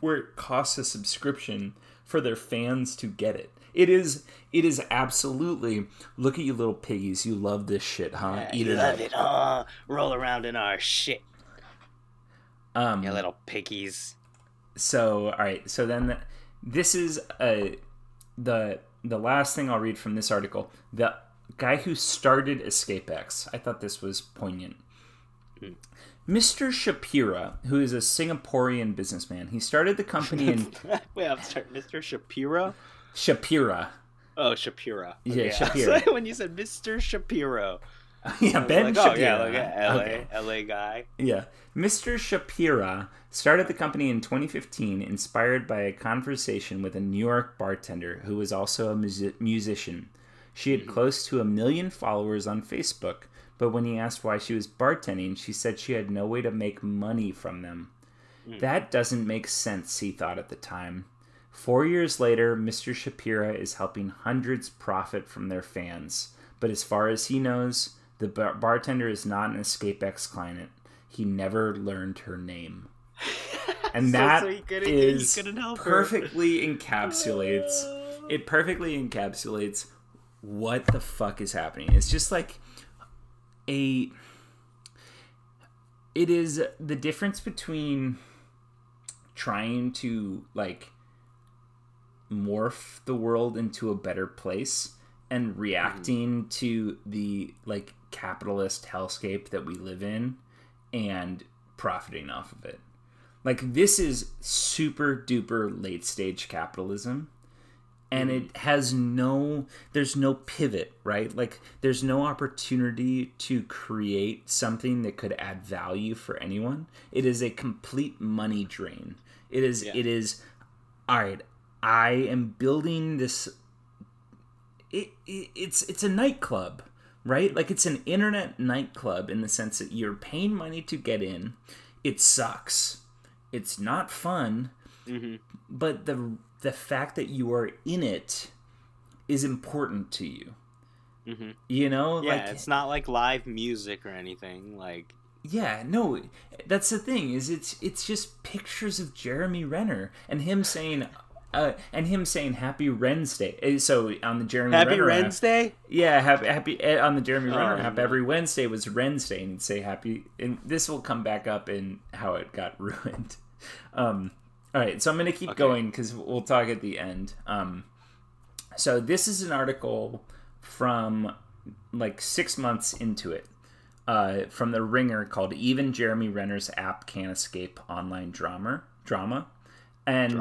[SPEAKER 1] where it costs a subscription for their fans to get it. It is it is absolutely look at you little piggies, you love this shit, huh? Eat
[SPEAKER 2] you
[SPEAKER 1] it
[SPEAKER 2] love
[SPEAKER 1] up.
[SPEAKER 2] it. Oh, roll around in our shit,
[SPEAKER 1] Um
[SPEAKER 2] you little piggies.
[SPEAKER 1] So all right, so then the, this is uh the the last thing I'll read from this article. The guy who started EscapeX. I thought this was poignant. Mr. Shapira, who is a Singaporean businessman, he started the company in
[SPEAKER 2] Wait, I'm sorry, Mr. Shapiro.
[SPEAKER 1] Shapira.
[SPEAKER 2] Oh, Shapiro.
[SPEAKER 1] Yeah,
[SPEAKER 2] Okay,
[SPEAKER 1] Shapiro.
[SPEAKER 2] So when you said Mr. Shapiro,
[SPEAKER 1] yeah, Ben
[SPEAKER 2] like,
[SPEAKER 1] Shapira.
[SPEAKER 2] Oh, yeah, like a LA,
[SPEAKER 1] Okay.
[SPEAKER 2] LA guy.
[SPEAKER 1] Yeah. Mr. Shapira started the company in 2015, inspired by a conversation with a New York bartender who was also a musi- musician. She had mm-hmm. close to a million followers on Facebook, but when he asked why she was bartending, she said she had no way to make money from them. Mm. That doesn't make sense, he thought at the time. Four years later, Mr. Shapira is helping hundreds profit from their fans. But as far as he knows, the bar- bartender is not an EscapeX client. He never learned her name. And
[SPEAKER 2] So-
[SPEAKER 1] that
[SPEAKER 2] so he couldn't- he
[SPEAKER 1] is
[SPEAKER 2] couldn't help her.
[SPEAKER 1] perfectly encapsulates oh, it perfectly encapsulates what the fuck is happening. It's just like a it is the difference between trying to like morph the world into a better place and reacting mm-hmm. to the like capitalist hellscape that we live in and profiting off of it. Like this is super duper late stage capitalism and it has no there's no pivot right like there's no opportunity to create something that could add value for anyone it is a complete money drain it is
[SPEAKER 2] Yeah.
[SPEAKER 1] it is all right i am building this it, it it's it's a nightclub right like it's an internet nightclub in the sense that you're paying money to get in it sucks it's not fun mm-hmm. but the the fact that you are in it is important to you. Mm-hmm. You know,
[SPEAKER 2] Yeah,
[SPEAKER 1] like
[SPEAKER 2] it's not like live music or anything. Like,
[SPEAKER 1] yeah, no, that's the thing is it's it's just pictures of Jeremy Renner and him saying. Uh, and him saying "Happy Wednesday." Uh, So on the Jeremy
[SPEAKER 2] Happy
[SPEAKER 1] Renner app-
[SPEAKER 2] Wednesday.
[SPEAKER 1] yeah, happy, happy eh, on the Jeremy Renner app. Every Wednesday was Wednesday, and he'd say happy. And this will come back up in how it got ruined. Um, all right, so I'm going to keep going because we'll talk at the end. Um, so this is an article from like six months into it uh, from the Ringer called "Even Jeremy Renner's App Can't Escape Online Drama." Drama, and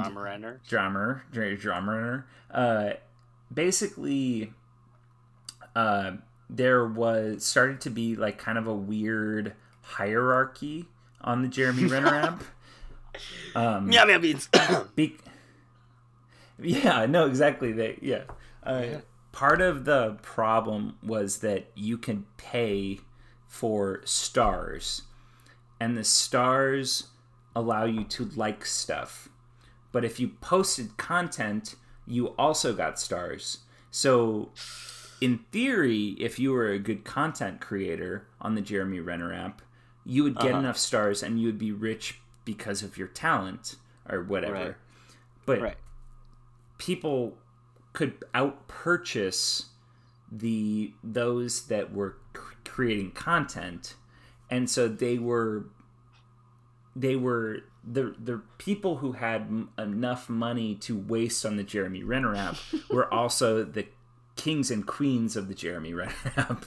[SPEAKER 1] drummer, dr- drummer. Uh, basically, uh, there was started to be like kind of a weird hierarchy on the Jeremy Renner app. Um,
[SPEAKER 2] Meow meow beans.
[SPEAKER 1] Be- yeah, no, exactly. That yeah. Uh, Part of the problem was that you can pay for stars, and the stars allow you to like stuff. But if you posted content, you also got stars. So, in theory, if you were a good content creator on the Jeremy Renner app, you would get uh-huh. enough stars and you would be rich because of your talent or whatever.
[SPEAKER 2] Right.
[SPEAKER 1] But
[SPEAKER 2] right.
[SPEAKER 1] people could out purchase the those that were c- creating content and so they were they were the the people who had m- enough money to waste on the Jeremy Renner app were also the kings and queens of the Jeremy Renner app.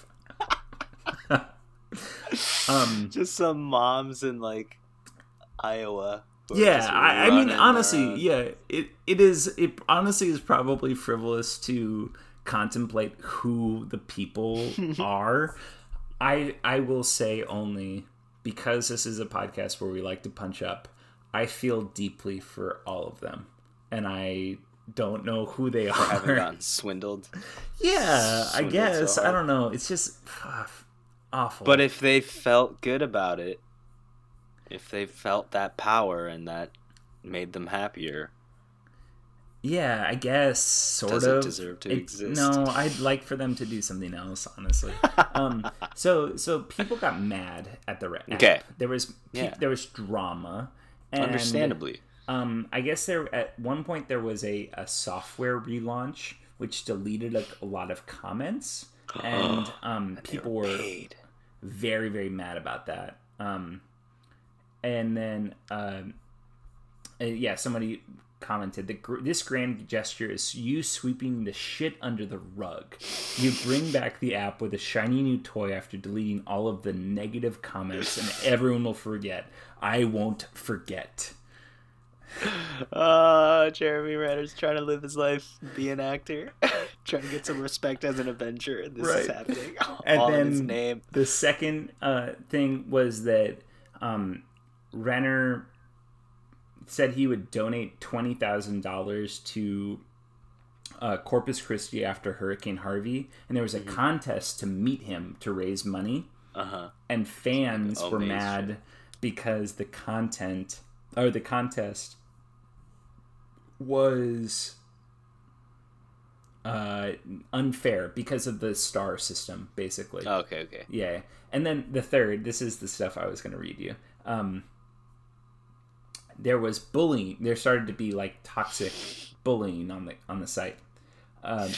[SPEAKER 1] um
[SPEAKER 2] Just some moms in like Iowa
[SPEAKER 1] yeah, I, I mean, honestly, yeah, it it is. It honestly is probably frivolous to contemplate who the people are. I I will say only because this is a podcast where we like to punch up. I feel deeply for all of them, and I don't know who they
[SPEAKER 2] haven't
[SPEAKER 1] are.
[SPEAKER 2] gotten swindled.
[SPEAKER 1] Yeah, I guess
[SPEAKER 2] so
[SPEAKER 1] I don't know. It's just awful.
[SPEAKER 2] But if they felt good about it, if they felt that power and that made them happier,
[SPEAKER 1] Yeah, I guess sort
[SPEAKER 2] Does it
[SPEAKER 1] of.
[SPEAKER 2] deserve to
[SPEAKER 1] It-
[SPEAKER 2] exist?
[SPEAKER 1] No, I'd like for them to do something else, honestly. um, so so people got mad at the app.
[SPEAKER 2] Okay.
[SPEAKER 1] There was pe-
[SPEAKER 2] Yeah.
[SPEAKER 1] there was drama. And,
[SPEAKER 2] understandably.
[SPEAKER 1] Um, I guess there at one point there was a, a software relaunch which deleted a, a lot of comments, and um, people were
[SPEAKER 2] paid.
[SPEAKER 1] very very mad about that um and then um uh, yeah somebody commented that gr- this grand gesture is you sweeping the shit under the rug you bring back the app with a shiny new toy after deleting all of the negative comments and everyone will forget i won't forget
[SPEAKER 2] Uh, Jeremy Renner's trying to live his life, be an actor, trying to get some respect as an Avenger. and This is happening.
[SPEAKER 1] And
[SPEAKER 2] All in his
[SPEAKER 1] then-
[SPEAKER 2] name.
[SPEAKER 1] The second uh, thing was that um, Renner said he would donate twenty thousand dollars to uh, Corpus Christi after Hurricane Harvey, and there was a contest to meet him to raise money,
[SPEAKER 2] Uh huh.
[SPEAKER 1] and fans
[SPEAKER 2] Oh,
[SPEAKER 1] were mad because the content or the contest was uh, unfair because of the star system, basically.
[SPEAKER 2] Okay, okay.
[SPEAKER 1] Yeah. And then the third, this is the stuff I was going to read you. Um, there was bullying. There started to be like toxic bullying on the on the site. Um,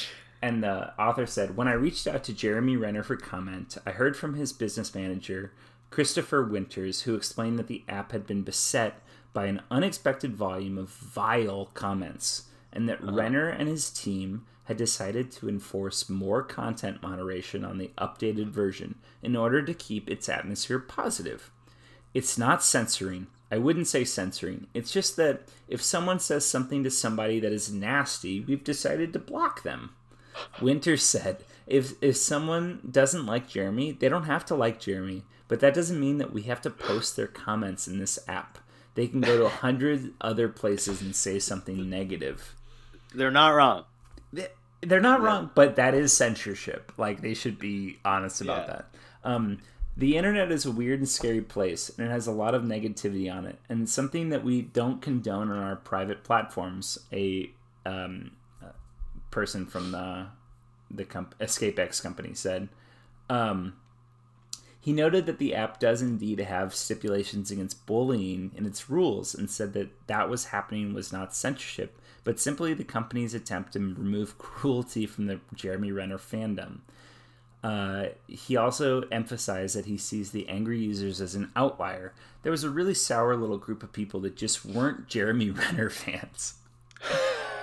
[SPEAKER 1] and the author said, "When I reached out to Jeremy Renner for comment, I heard from his business manager, Christopher Winters, who explained that the app had been beset by an unexpected volume of vile comments, and that Renner and his team had decided to enforce more content moderation on the updated version in order to keep its atmosphere positive. It's not censoring. I wouldn't say censoring. It's just that if someone says something to somebody that is nasty, we've decided to block them. Winter said, if if someone doesn't like Jeremy, they don't have to like Jeremy, but that doesn't mean that we have to post their comments in this app. They can go to a hundred other places and say something negative.
[SPEAKER 2] They're not wrong.
[SPEAKER 1] They- They're not wrong, but that is censorship. Like they should be honest about
[SPEAKER 2] Yeah.
[SPEAKER 1] that. Um, the internet is a weird and scary place, and it has a lot of negativity on it, and it's something that we don't condone on our private platforms. A um, person from the the comp- EscapeX company said. Um, he noted that the app does indeed have stipulations against bullying in its rules and said that that was happening was not censorship, but simply the company's attempt to remove cruelty from the Jeremy Renner fandom. Uh, he also emphasized that he sees the angry users as an outlier. There was a really sour little group of people that just weren't Jeremy Renner fans.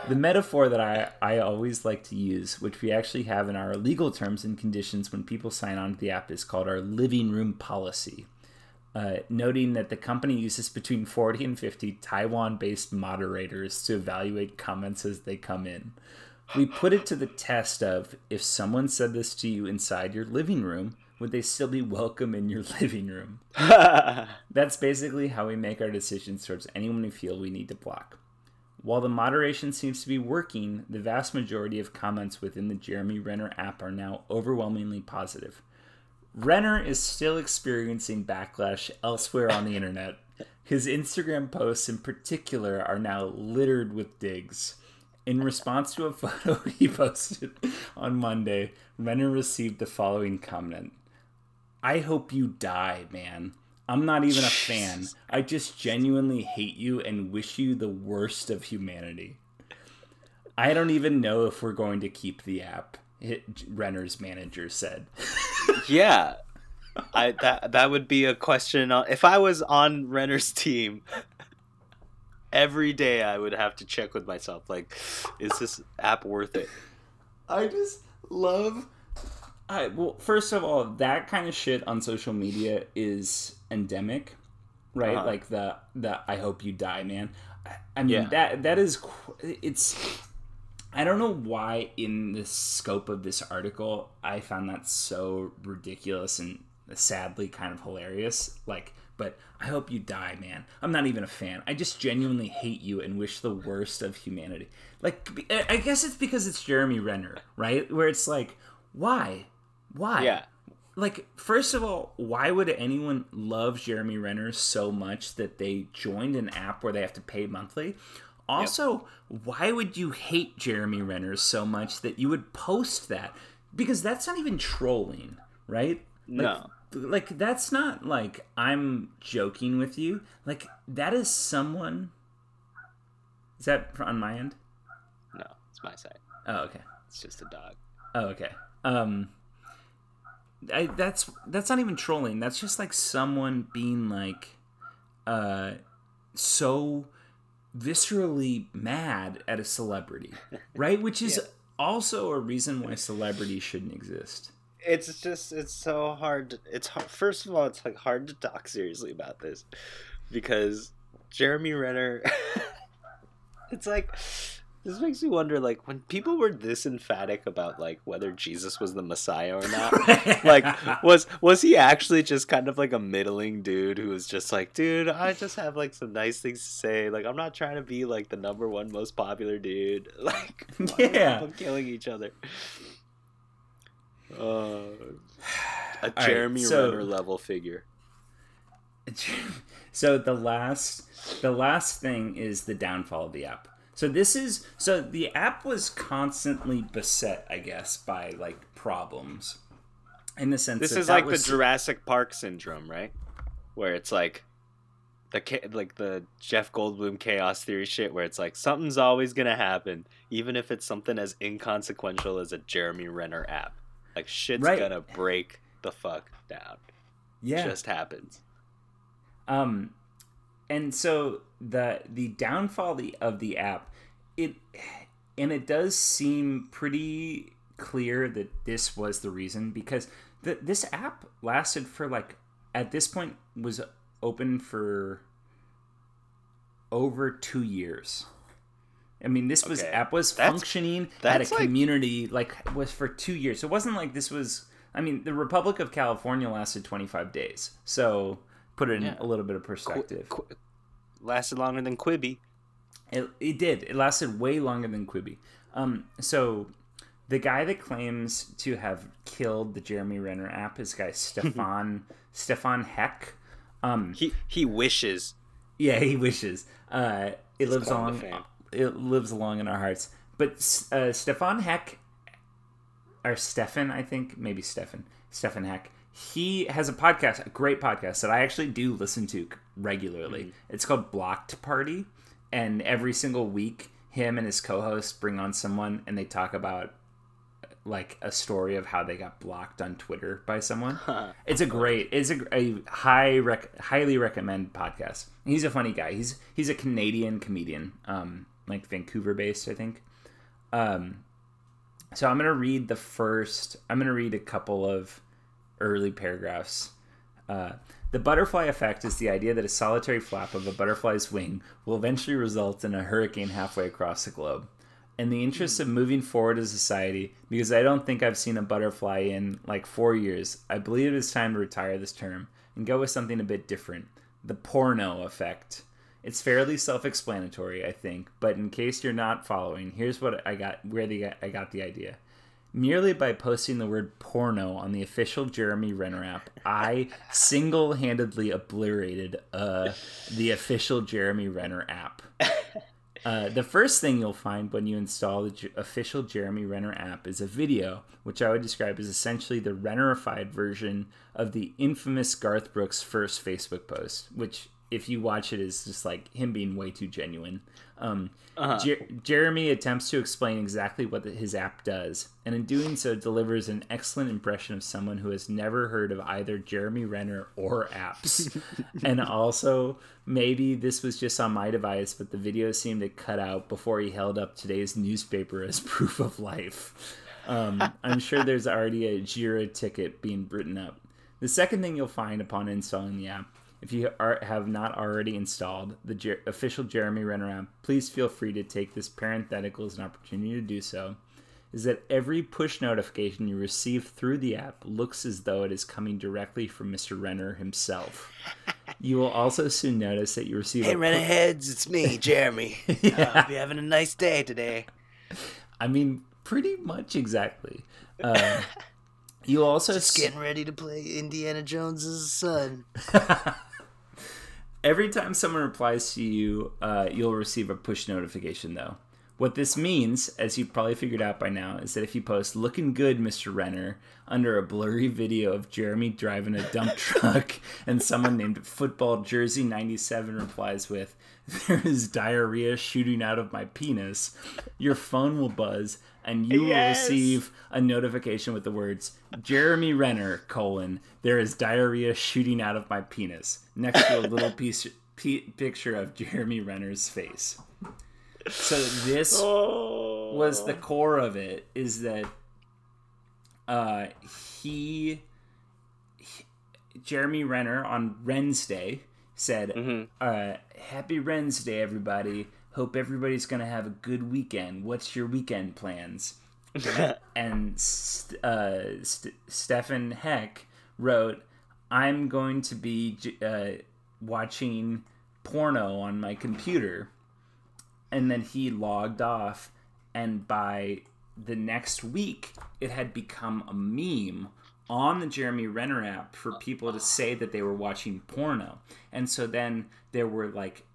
[SPEAKER 1] The metaphor that I, I always like to use, which we actually have in our legal terms and conditions when people sign on to the app, is called our living room policy. Uh, noting that the company uses between 40 and 50 Taiwan based moderators to evaluate comments as they come in. We put it to the test of if someone said this to you inside your living room, would they still be welcome in your living room? That's basically how we make our decisions towards anyone we feel we need to block. While the moderation seems to be working, the vast majority of comments within the Jeremy Renner app are now overwhelmingly positive. Renner is still experiencing backlash elsewhere on the internet. His Instagram posts, in particular, are now littered with digs. In response to a photo he posted on Monday, Renner received the following comment I hope you die, man. I'm not even a fan. I just genuinely hate you and wish you the worst of humanity. I don't even know if we're going to keep the app, Renner's manager said.
[SPEAKER 2] yeah. I that that would be a question on, if I was on Renner's team every day I would have to check with myself like is this app worth it?
[SPEAKER 1] I just love. I well, first of all, that kind of shit on social media is endemic. right?
[SPEAKER 2] Uh-huh.
[SPEAKER 1] Like the the I hope you die, man. I- I mean
[SPEAKER 2] Yeah.
[SPEAKER 1] that that is it's. I don't know why in the scope of this article I found that so ridiculous and sadly kind of hilarious. Like, but I hope you die, man. I'm not even a fan. I just genuinely hate you and wish the worst of humanity. Like, I guess it's because it's Jeremy Renner, right? Where it's like, why, why?
[SPEAKER 2] Yeah.
[SPEAKER 1] like first of all why would anyone love jeremy renner so much that they joined an app where they have to pay monthly also why would you hate jeremy renner so much that you would post that because that's not even trolling right like,
[SPEAKER 2] No.
[SPEAKER 1] Like that's not like i'm joking with you like that is someone is that on my end
[SPEAKER 2] No, it's my side.
[SPEAKER 1] oh okay
[SPEAKER 2] It's just a dog.
[SPEAKER 1] Oh, okay. Um, I, that's that's not even trolling. That's just like someone being like, uh, so viscerally mad at a celebrity, right? Which is also a reason why celebrities shouldn't exist.
[SPEAKER 2] It's just it's so hard. To, it's hard, first of all, it's like hard to talk seriously about this because Jeremy Renner. it's like this makes me wonder, like when people were this emphatic about like whether Jesus was the Messiah or not. like was was he actually just kind of like a middling dude who was just like dude i just have like some nice things to say like i'm not trying to be like the number one most popular dude like
[SPEAKER 1] Yeah.
[SPEAKER 2] killing each other uh, a
[SPEAKER 1] right,
[SPEAKER 2] jeremy
[SPEAKER 1] so-
[SPEAKER 2] renner level figure.
[SPEAKER 1] So the last the last thing is the downfall of the app. So this is so the app was constantly beset i guess by like problems. In the sense
[SPEAKER 2] this is like
[SPEAKER 1] was-
[SPEAKER 2] the jurassic park syndrome right? Where it's like the like the Jeff Goldblum chaos theory shit where it's like something's always gonna happen even if it's something as inconsequential as a Jeremy Renner app like shit's
[SPEAKER 1] Right.
[SPEAKER 2] gonna break the fuck down
[SPEAKER 1] yeah
[SPEAKER 2] just happens
[SPEAKER 1] Um, and so the the downfall of the, app, it and it does seem pretty clear that this was the reason because the, this app lasted for like at this point was open for over two years. I mean, this was
[SPEAKER 2] Okay.
[SPEAKER 1] app was
[SPEAKER 2] That's-
[SPEAKER 1] functioning at a
[SPEAKER 2] like-
[SPEAKER 1] community like was for two years. So it wasn't like this was. I mean, the Republic of California lasted twenty five days. So put it in
[SPEAKER 2] Yeah.
[SPEAKER 1] a little bit of perspective.
[SPEAKER 2] Qu- lasted longer than Quibi
[SPEAKER 1] It, it did. It lasted way longer than Quibi. Um, so the guy that claims to have killed the Jeremy Renner app is guy Stefan Stefan Heck. Um,
[SPEAKER 2] he he wishes
[SPEAKER 1] yeah, he wishes. Uh, it lives
[SPEAKER 2] come to
[SPEAKER 1] on. It lives along in our hearts. But uh, Stefan Heck, or Stefan, I think maybe Stefan, Stefan Heck. He has a podcast, a great podcast that I actually do listen to regularly. It's called Blocked Party, and every single week, him and his co-host bring on someone, and they talk about like a story of how they got blocked on Twitter by someone. It's a great, it's a, a high rec, highly recommend podcast. He's a funny guy. He's he's a Canadian comedian, um, like Vancouver based, I think. Um, so I'm gonna read the first. I'm gonna read a couple of early paragraphs. Uh, the butterfly effect is the idea that a solitary flap of a butterfly's wing will eventually result in a hurricane halfway across the globe. In the interest of moving forward as a society, because I don't think I've seen a butterfly in like four years, I believe it is time to retire this term and go with something a bit different the porno effect. It's fairly self-explanatory, I think, but in case you're not following, here's what I got where the I got the idea. Merely by posting the word porno on the official Jeremy Renner app, I single-handedly obliterated uh, the official Jeremy Renner app. Uh, the first thing you'll find when you install the J- official Jeremy Renner app is a video, which I would describe as essentially the Rennerified version of the infamous Garth Brooks' first Facebook post, which, if you watch it, is just like him being way too genuine. Um, Jer- Jeremy attempts to explain exactly what the, his app does, and in doing so, delivers an excellent impression of someone who has never heard of either Jeremy Renner or apps. and also, maybe this was just on my device, but the video seemed to cut out before he held up today's newspaper as proof of life. Um, I'm sure there's already a Jira ticket being written up. The second thing you'll find upon installing the app If you are, have not already installed the Jer- official Jeremy Renner app, please feel free to take this parenthetical as an opportunity to do so. Is that every push notification you receive through the app looks as though it is coming directly from Mr. Renner himself. You will also soon notice that you receive
[SPEAKER 2] Hey,
[SPEAKER 1] a pu-
[SPEAKER 2] Rennerheads, it's me, Jeremy.
[SPEAKER 1] Yeah.
[SPEAKER 2] Uh, hope you're having a nice day today.
[SPEAKER 1] I mean, pretty much exactly. Uh, you also
[SPEAKER 2] Just
[SPEAKER 1] s-
[SPEAKER 2] getting ready to play Indiana Jones's son.
[SPEAKER 1] Every time someone replies to you, uh, you'll receive a push notification, though. What this means, as you've probably figured out by now, is that if you post looking good, Mr. Renner, under a blurry video of Jeremy driving a dump truck and someone named Football Jersey 97 replies with, There is diarrhea shooting out of my penis, your phone will buzz and you will receive a notification with the words Jeremy Renner colon there is diarrhea shooting out of my penis next to a little piece p- picture of Jeremy Renner's face. So this
[SPEAKER 2] Oh.
[SPEAKER 1] was the core of it is that uh he, he- Jeremy Renner on Wednesday said uh happy Wednesday everybody hope everybody's going to have a good weekend. What's your weekend plans? And St- uh, St- Stefan Heck wrote, "I'm going to be uh, watching porno on my computer," and then he logged off. And by the next week, it had become a meme on the Jeremy Renner app for people to say that they were watching porno, and so then there were like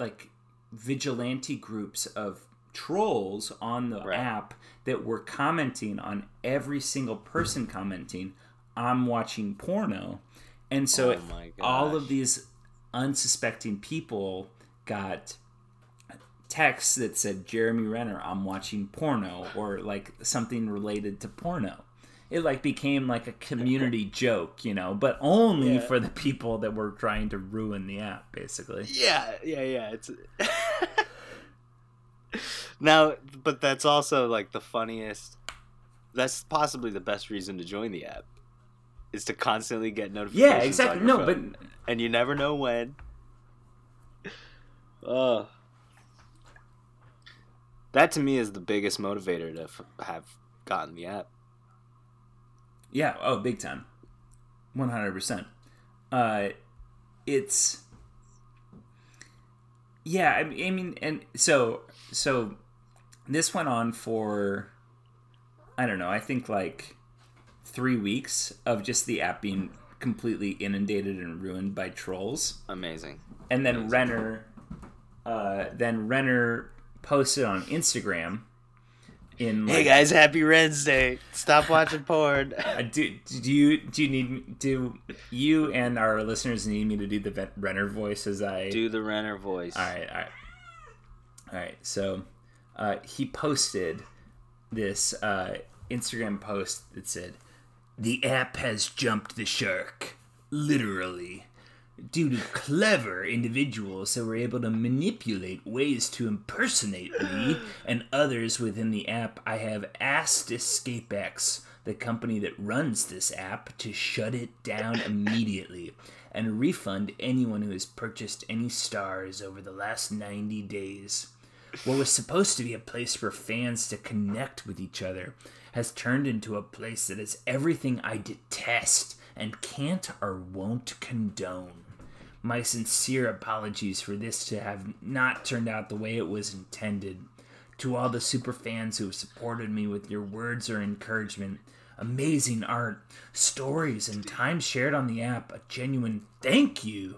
[SPEAKER 1] like vigilante groups of trolls on the
[SPEAKER 2] Right.
[SPEAKER 1] app that were commenting on every single person commenting i'm watching porno. And so
[SPEAKER 2] Oh
[SPEAKER 1] all of these unsuspecting people got texts that said jeremy renner i'm watching porno or like something related to porno it like became like a community joke you know but only
[SPEAKER 2] Yeah.
[SPEAKER 1] for the people that were trying to ruin the app basically
[SPEAKER 2] Yeah, yeah, yeah. It's now, but that's also like the funniest. That's possibly the best reason to join the app, is to constantly get notifications.
[SPEAKER 1] yeah exactly no
[SPEAKER 2] phone,
[SPEAKER 1] but
[SPEAKER 2] and you never know when. Oh, that to me is the biggest motivator to f- have gotten the app.
[SPEAKER 1] Yeah, oh, big time. 100%. Uh it's Yeah, I mean, and so so this went on for I don't know, I think like 3 weeks of just the app being completely inundated and ruined by trolls.
[SPEAKER 2] Amazing.
[SPEAKER 1] And then Renner uh then Renner posted on Instagram in
[SPEAKER 2] Hey guys, happy Wednesday! Stop watching porn.
[SPEAKER 1] Uh, do, do you do you need do you and our listeners need me to do the Ven- Renner voice as I?
[SPEAKER 2] Do the Renner voice.
[SPEAKER 1] All right, all right, all right. So, uh, he posted this uh, Instagram post that said, "The app has jumped the shark, literally." Due to clever individuals that were able to manipulate ways to impersonate me and others within the app, I have asked EscapeX, the company that runs this app, to shut it down immediately and refund anyone who has purchased any stars over the last 90 days. What was supposed to be a place for fans to connect with each other has turned into a place that is everything I detest and can't or won't condone. My sincere apologies for this to have not turned out the way it was intended. To all the super fans who have supported me with your words or encouragement, amazing art, stories, and time shared on the app, a genuine thank you.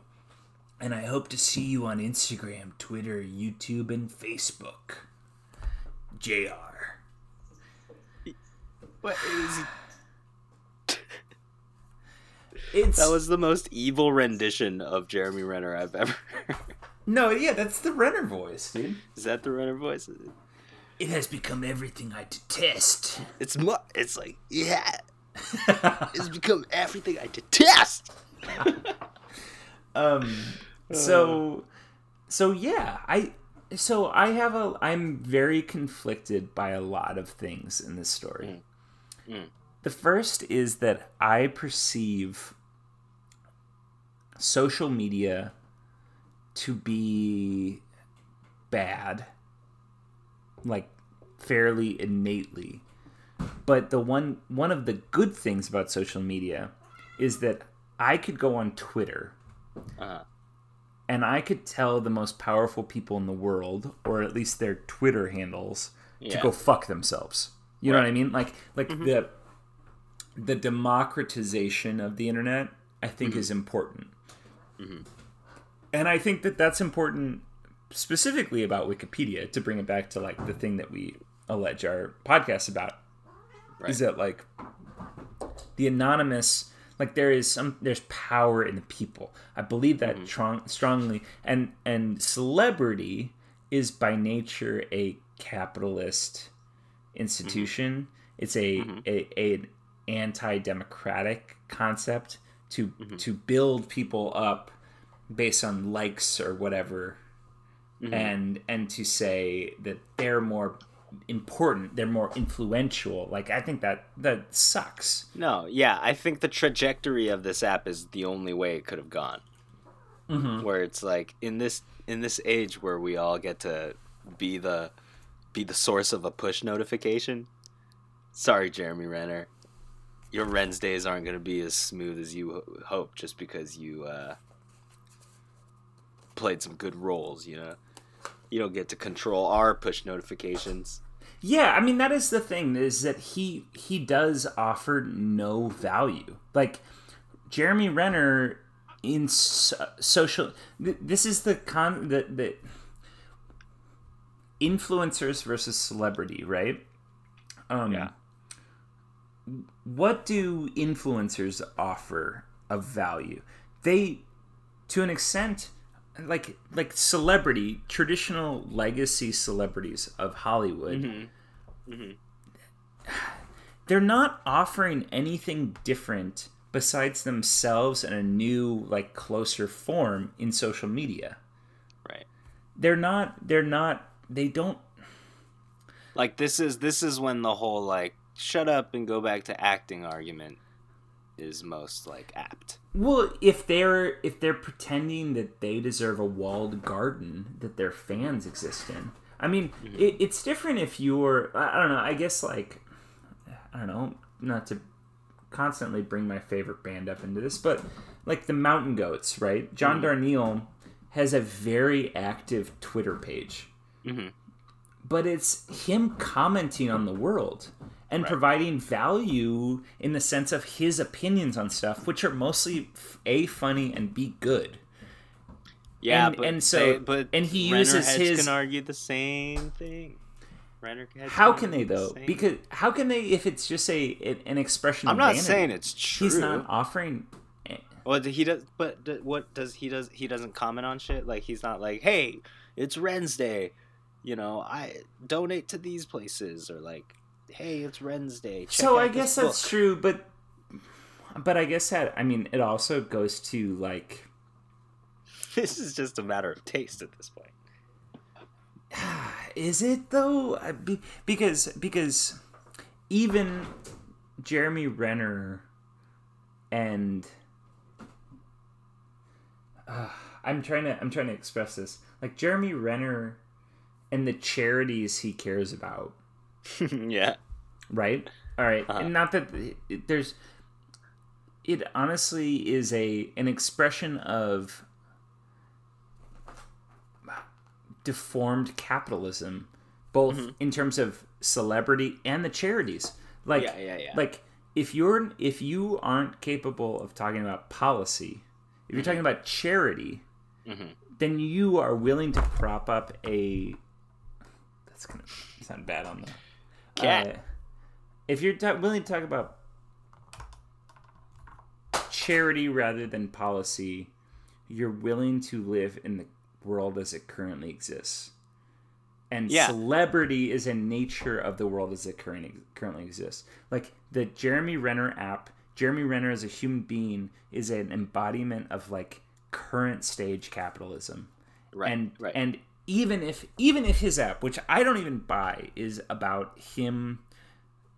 [SPEAKER 1] And I hope to see you on Instagram, Twitter, YouTube, and Facebook. JR.
[SPEAKER 2] What is
[SPEAKER 1] It's
[SPEAKER 2] That was the most evil rendition of Jeremy Renner I've ever heard.
[SPEAKER 1] no, yeah, that's the Renner voice, dude.
[SPEAKER 2] Is that the Renner voice?
[SPEAKER 1] It has become everything I detest.
[SPEAKER 2] It's mu- It's like, yeah. It's become everything I detest.
[SPEAKER 1] um so so yeah i so i have a i'm very conflicted by a lot of things in this story
[SPEAKER 2] Mm.
[SPEAKER 1] the first is that i perceive social media to be bad, like fairly innately. But the one one of the good things about social media is that I could go on Twitter
[SPEAKER 2] Uh-huh.
[SPEAKER 1] and I could tell the most powerful people in the world, or at least their Twitter handles, to go fuck themselves. You know what I mean? Like like the the democratization of the internet, I think, is important. Mm-hmm. And I think that that's important specifically about Wikipedia to bring it back to like the thing that we allege our podcast about. Is that like the anonymous like there is some there's power in the people. I believe that mm-hmm. strong, strongly. And and celebrity is by nature a capitalist institution. Mm-hmm. It's a, a, a an anti-democratic concept to to build people up based on likes or whatever and and to say that they're more important they're more influential like i think that that sucks
[SPEAKER 2] No, yeah, I think the trajectory of this app is the only way it could have gone.
[SPEAKER 1] Mm-hmm.
[SPEAKER 2] Where it's like in this in this age where we all get to be the be the source of a push notification. Sorry, Jeremy Renner, your Renndnesdays aren't going to be as smooth as you ho- hope just because you uh, played some good roles. You know, you don't get to control our push notifications.
[SPEAKER 1] Yeah, I mean that is the thing is that he he does offer no value. Like Jeremy Renner in so, social th- this is the con the, the influencers versus celebrity, right? Um
[SPEAKER 2] Yeah.
[SPEAKER 1] What do influencers offer of value? They to an extent like like celebrity traditional legacy celebrities of Hollywood mm-hmm. Mm-hmm. they're not offering anything different besides themselves in a new like closer form in social media
[SPEAKER 2] Right.
[SPEAKER 1] they're not they're not they don't
[SPEAKER 2] Like this is this is when the whole like shut up and go back to acting argument is most like apt.
[SPEAKER 1] well if they're if they're pretending that they deserve a walled garden that their fans exist in. I mean it, it's different if you're I, don't know i guess like i don't know not to constantly bring my favorite band up into this but like the mountain goats right? John darnielle has a very active twitter page.
[SPEAKER 2] Mhm.
[SPEAKER 1] but it's him commenting on the world and providing value in the sense of his opinions on stuff which are mostly a funny and b good
[SPEAKER 2] Yeah,
[SPEAKER 1] And-
[SPEAKER 2] but
[SPEAKER 1] and so-
[SPEAKER 2] they- but
[SPEAKER 1] and he
[SPEAKER 2] Renner
[SPEAKER 1] uses his-
[SPEAKER 2] can argue the same thing. Renner heads
[SPEAKER 1] how
[SPEAKER 2] can
[SPEAKER 1] can they
[SPEAKER 2] argue the
[SPEAKER 1] though because how can they if it's just a an expression
[SPEAKER 2] I'm
[SPEAKER 1] of
[SPEAKER 2] not
[SPEAKER 1] vanity?
[SPEAKER 2] saying it's true.
[SPEAKER 1] he's not offering
[SPEAKER 2] Well, he does, but what does he does? He doesn't comment on shit. Like he's not like, "Hey, it's Wednesday, you know, I donate to these places," or like, "Hey, it's Wednesday." check
[SPEAKER 1] so
[SPEAKER 2] out
[SPEAKER 1] i
[SPEAKER 2] this
[SPEAKER 1] guess that's
[SPEAKER 2] book."
[SPEAKER 1] true but but i guess that i mean it also goes to like
[SPEAKER 2] This is just a matter of taste at this point.
[SPEAKER 1] Is it though? Because because even Jeremy Renner and uh, I'm trying to I'm trying to express this like Jeremy Renner and the charities he cares about,
[SPEAKER 2] yeah.
[SPEAKER 1] right? All right,
[SPEAKER 2] Uh-huh.
[SPEAKER 1] and not that there's. It honestly is a an expression of deformed capitalism, both
[SPEAKER 2] Mm-hmm.
[SPEAKER 1] in terms of celebrity and the charities. Like,
[SPEAKER 2] Yeah, yeah, yeah.
[SPEAKER 1] like if you're if you aren't capable of talking about policy, if you're talking about charity,
[SPEAKER 2] Mhm.
[SPEAKER 1] then you are willing to prop up a. That's gonna sound bad on the
[SPEAKER 2] Cat.
[SPEAKER 1] uh, if you're ta- willing to talk about charity rather than policy, you're willing to live in the world as it currently exists. And
[SPEAKER 2] Yeah.
[SPEAKER 1] celebrity is a nature of the world as it currently currently exists. Like the Jeremy Renner app, Jeremy Renner as a human being is an embodiment of like current stage capitalism.
[SPEAKER 2] Right.
[SPEAKER 1] And
[SPEAKER 2] right.
[SPEAKER 1] and even if even if his app, which I don't even buy, is about him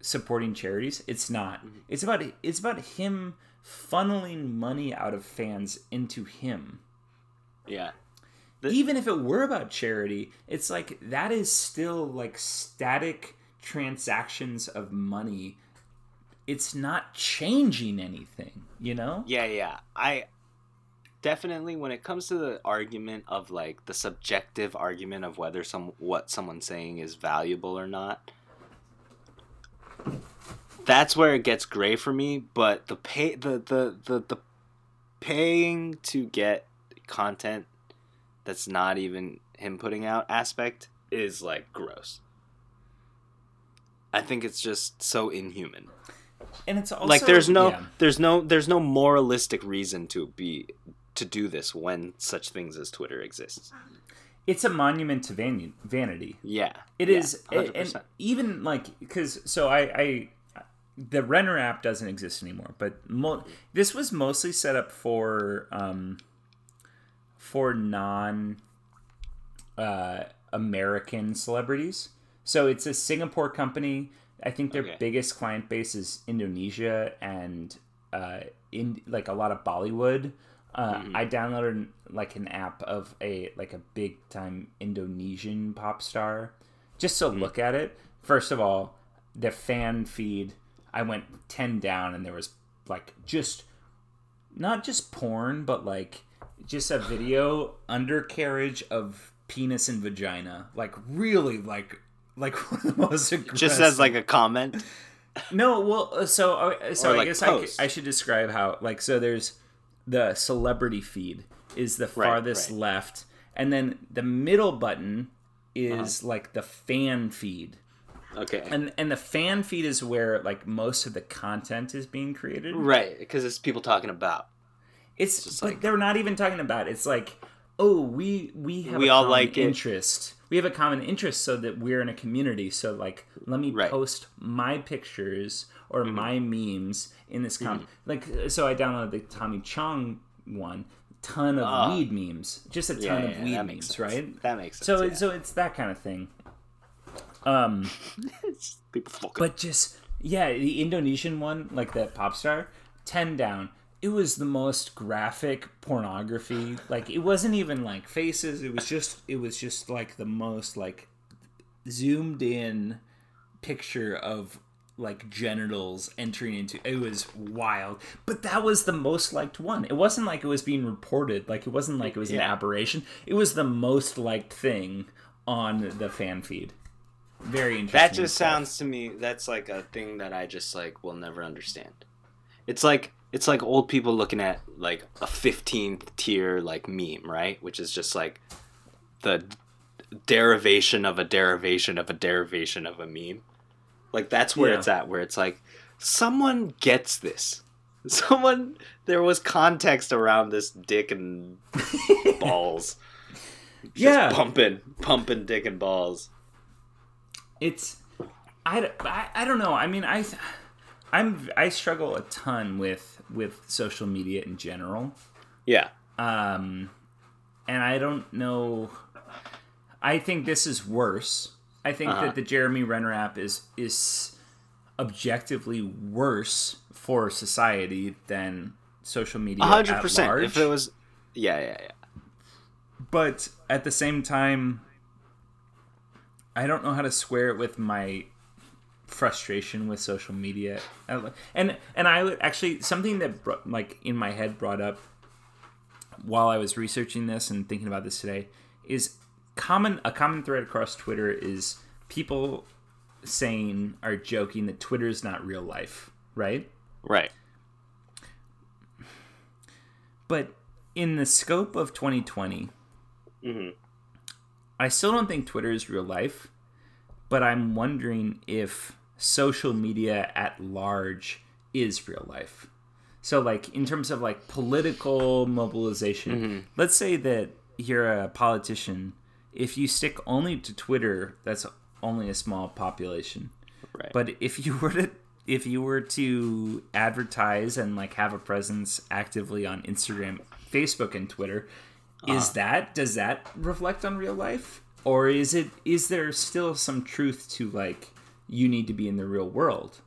[SPEAKER 1] supporting charities. It's not. Mm-hmm. It's about it's about him funneling money out of fans into him.
[SPEAKER 2] Yeah.
[SPEAKER 1] Even if it were about charity, it's like that is still like static transactions of money. It's not changing anything, you know?
[SPEAKER 2] Yeah, yeah. I definitely when it comes to the argument of like the subjective argument of whether some what someone's saying is valuable or not. That's where it gets gray for me, but the pay the the the, the paying to get content that's not even him putting out aspect is like gross. I think it's just so inhuman.
[SPEAKER 1] And it's also
[SPEAKER 2] like there's no
[SPEAKER 1] yeah.
[SPEAKER 2] there's no there's no moralistic reason to be to do this when such things as Twitter exists.
[SPEAKER 1] it's a monument to van- vanity.
[SPEAKER 2] Yeah.
[SPEAKER 1] It
[SPEAKER 2] yeah,
[SPEAKER 1] is, and
[SPEAKER 2] 100%.
[SPEAKER 1] even like because so I, I the Renner app doesn't exist anymore, but mo- this was mostly set up for um for non uh, American celebrities. So it's a Singapore company. I think their
[SPEAKER 2] Okay.
[SPEAKER 1] biggest client base is Indonesia and uh, in like a lot of Bollywood. Uh,
[SPEAKER 2] Mm-hmm.
[SPEAKER 1] I downloaded like an app of a like a big time Indonesian pop star just
[SPEAKER 2] Mm-hmm.
[SPEAKER 1] to look at it. First of all, the fan feed. I went ten down, and there was like just not just porn, but like just a video undercarriage of penis and vagina. Like really, like like one of the most aggressive.
[SPEAKER 2] just as like a comment.
[SPEAKER 1] No, well, uh, so uh, so
[SPEAKER 2] Or,
[SPEAKER 1] I
[SPEAKER 2] like,
[SPEAKER 1] guess I. I should describe how like so there's the celebrity feed is the farthest
[SPEAKER 2] right.
[SPEAKER 1] left, and then the middle button
[SPEAKER 2] Uh-huh.
[SPEAKER 1] is like the fan feed,
[SPEAKER 2] Okay.
[SPEAKER 1] and and the fan feed is where like most of the content is being created.
[SPEAKER 2] right, because it's people talking about.
[SPEAKER 1] It's
[SPEAKER 2] just
[SPEAKER 1] but
[SPEAKER 2] like-
[SPEAKER 1] they're not even talking about. It. It's like oh we we have
[SPEAKER 2] We all like it.
[SPEAKER 1] We have a common interest so that we're in a community. So like let me
[SPEAKER 2] Right. Mm-hmm.
[SPEAKER 1] post my pictures or my memes in this com like so I downloaded the Tommy Chong one ton of
[SPEAKER 2] Ah.
[SPEAKER 1] weed memes just a ton
[SPEAKER 2] Yeah,
[SPEAKER 1] of
[SPEAKER 2] yeah,
[SPEAKER 1] weed memes
[SPEAKER 2] sense.
[SPEAKER 1] right
[SPEAKER 2] That makes sense.
[SPEAKER 1] so
[SPEAKER 2] yeah.
[SPEAKER 1] so it's that kind of thing um
[SPEAKER 2] people fucking.
[SPEAKER 1] but just yeah, the Indonesian one, like that pop star, ten down. It was the most graphic pornography. Like it wasn't even like faces. It was just it was just like the most like zoomed in picture of like genitals entering into it was wild but that was the most liked one it wasn't like it was being reported like it wasn't like it was an aberration it was the most liked thing on the fan feed very interesting
[SPEAKER 2] that just
[SPEAKER 1] stuff.
[SPEAKER 2] sounds to me. That's like a thing that I just like will never understand. It's like it's like old people looking at like a fifteenth tier like meme, right? Which is just like the derivation of a derivation of a derivation of a meme. Like that's where
[SPEAKER 1] Yeah.
[SPEAKER 2] it's at. Where it's like someone gets this. Someone there was context around this dick and balls. Just
[SPEAKER 1] Yeah.
[SPEAKER 2] pumping, pumping dick and balls.
[SPEAKER 1] it's I, I, I don't know i mean i i'm i struggle a ton with with social media in general
[SPEAKER 2] Yeah,
[SPEAKER 1] um and i don't know i think this is worse i think
[SPEAKER 2] Uh-huh.
[SPEAKER 1] that the jeremy renner app is is objectively worse for society than social media
[SPEAKER 2] a hundred percent. If it was, yeah, yeah, yeah.
[SPEAKER 1] but at the same time i don't know how to square it with my frustration with social media and and i would actually something that brought, like in my head brought up while i was researching this and thinking about this today is common a common thread across twitter is people saying are joking that twitter is not real life right
[SPEAKER 2] Right.
[SPEAKER 1] But in the scope of 2020,
[SPEAKER 2] Mhm.
[SPEAKER 1] I still don't think Twitter is real life, but I'm wondering if social media at large is real life. So, like, in terms of like political mobilization, mm-hmm. let's say that you're a politician. If you stick only to Twitter, that's only a small population.
[SPEAKER 2] Right.
[SPEAKER 1] But if you were to if you were to advertise and like have a presence actively on Instagram, Facebook and Twitter, is uh. that does that reflect on real life? Or is it is there still some truth to like you need to be in the real world.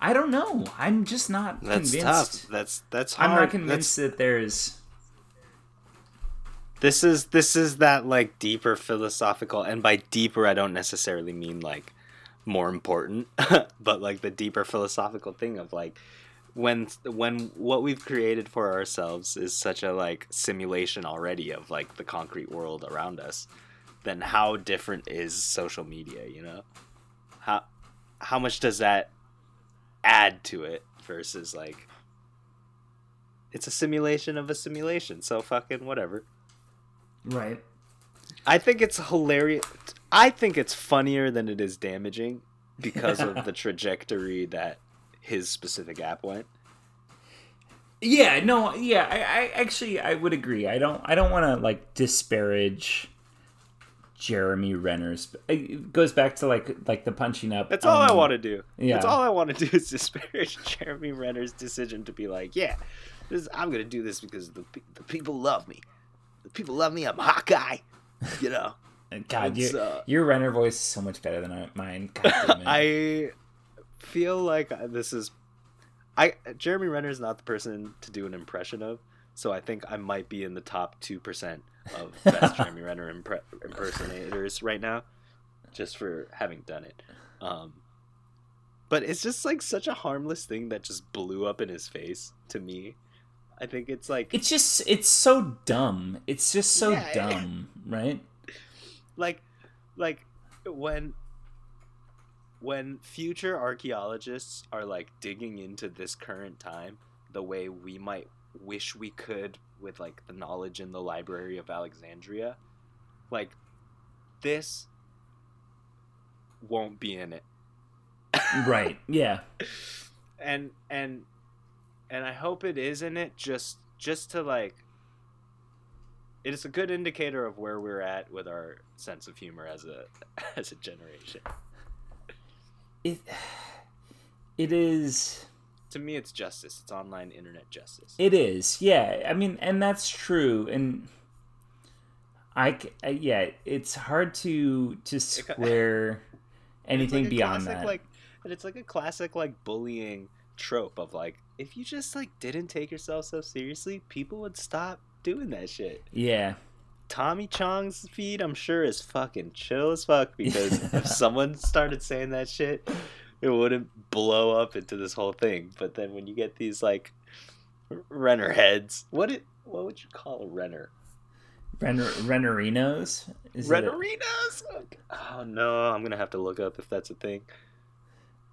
[SPEAKER 1] I don't know. I'm just not convinced.
[SPEAKER 2] That's
[SPEAKER 1] convinced.
[SPEAKER 2] tough. That's that's hard.
[SPEAKER 1] I'm not
[SPEAKER 2] That's-
[SPEAKER 1] convinced that there's.
[SPEAKER 2] this is this is that like deeper philosophical and by deeper I don't necessarily mean like more important but like the deeper philosophical thing of like when when what we've created for ourselves is such a like simulation already of like the concrete world around us then how different is social media you know how much does that add to it versus like it's a simulation of a simulation so fucking whatever
[SPEAKER 1] Right.
[SPEAKER 2] I think it's hilarious. I think it's funnier than it is damaging because of the trajectory that his specific app went.
[SPEAKER 1] Yeah, no, yeah, I, I actually I would agree. I don't I don't want to like disparage Jeremy Renner's. It goes back to like like the punching up.
[SPEAKER 2] That's all I
[SPEAKER 1] um,
[SPEAKER 2] want to do.
[SPEAKER 1] yeah.
[SPEAKER 2] That's all I want to do is disparage Jeremy Renner's decision to be like, yeah, this, I'm gonna do this because the the people love me. The people love me. I'm hot. You know.
[SPEAKER 1] And
[SPEAKER 2] god,
[SPEAKER 1] your
[SPEAKER 2] uh,
[SPEAKER 1] your Renner voice is so much better than mine. God damn it.
[SPEAKER 2] I feel like this is I Jeremy Renner is not the person to do an impression of, so I think I might be in the top two percent of best Jeremy Renner impre- impersonators right now, just for having done it. Um, but it's just like such a harmless thing that just blew up in his face to me. I think it's like
[SPEAKER 1] It's just it's so dumb. It's just so
[SPEAKER 2] Yeah.
[SPEAKER 1] dumb, right?
[SPEAKER 2] like like when when future archaeologists are like digging into this current time the way we might wish we could with like the knowledge in the library of alexandria like this won't be in it
[SPEAKER 1] right. Yeah.
[SPEAKER 2] and and and i hope it is in it just just to like it is a good indicator of where we're at with our sense of humor as a as a generation
[SPEAKER 1] It it is
[SPEAKER 2] to me it's justice it's online internet justice
[SPEAKER 1] It is, yeah. I mean, and that's true. And i, yeah, it's hard to to square anything
[SPEAKER 2] like
[SPEAKER 1] beyond
[SPEAKER 2] classic,
[SPEAKER 1] that.
[SPEAKER 2] like and it's like a classic like bullying trope of like if you just like didn't take yourself so seriously people would stop doing that shit
[SPEAKER 1] yeah,
[SPEAKER 2] Tommy Chong's feed, I'm sure, is fucking chill as fuck because if someone started saying that shit, it wouldn't blow up into this whole thing. But then when you get these like Renner heads, what it what would you call a Renner?
[SPEAKER 1] Renner, Rennerinos. Is it a-
[SPEAKER 2] Rennerinos? Oh no, I'm gonna have to look up if that's a thing.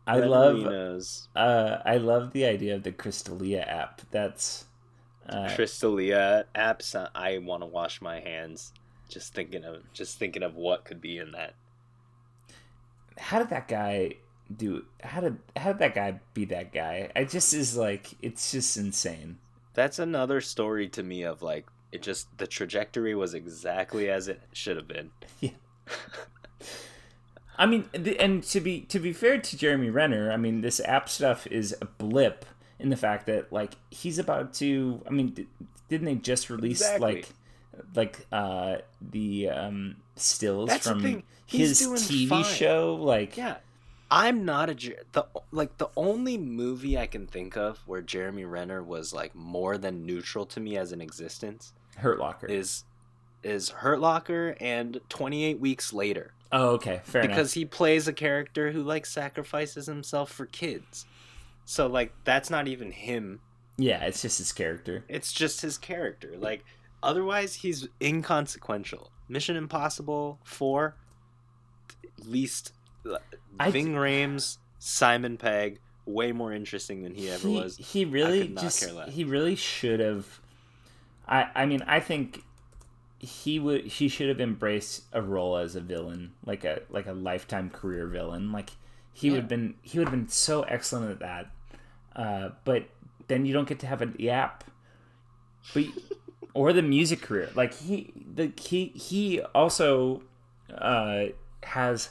[SPEAKER 1] I love,
[SPEAKER 2] Rennerinos.
[SPEAKER 1] uh, I love the idea of the Crystalia app. That's, uh,
[SPEAKER 2] Crystalia apps. I want to wash my hands just thinking of just thinking of what could be in that.
[SPEAKER 1] how did that guy do? How did how did that guy be that guy? I just is like it's just insane.
[SPEAKER 2] That's another story to me of like it just the trajectory was exactly as it should have been. Yeah.
[SPEAKER 1] I mean, and to be to be fair to Jeremy Renner, I mean, this app stuff is a blip in the fact that like he's about to. I mean, d- didn't they just release
[SPEAKER 2] Exactly.
[SPEAKER 1] like like uh the um stills
[SPEAKER 2] That's
[SPEAKER 1] from his TV
[SPEAKER 2] fine.
[SPEAKER 1] show? Like,
[SPEAKER 2] Yeah. I'm not a the like the only movie I can think of where Jeremy Renner was like more than neutral to me as an existence
[SPEAKER 1] Hurt Locker.
[SPEAKER 2] is is Hurt Locker and 28 weeks later
[SPEAKER 1] oh, okay, fair
[SPEAKER 2] because he plays a character who like sacrifices himself for kids. So like that's not even him.
[SPEAKER 1] Yeah, it's just his character.
[SPEAKER 2] It's just his character. Like otherwise he's inconsequential. Mission Impossible 4 least
[SPEAKER 1] I-
[SPEAKER 2] Ving Rhames, Simon Pegg, way more interesting than he ever
[SPEAKER 1] he,
[SPEAKER 2] was.
[SPEAKER 1] He really just
[SPEAKER 2] care less.
[SPEAKER 1] he really should have. I I mean I think he would he should have embraced a role as a villain like a like a lifetime career villain like he would have been he would have been so excellent at that uh, but then you don't get to have an app but or the music career like he the he he also uh, has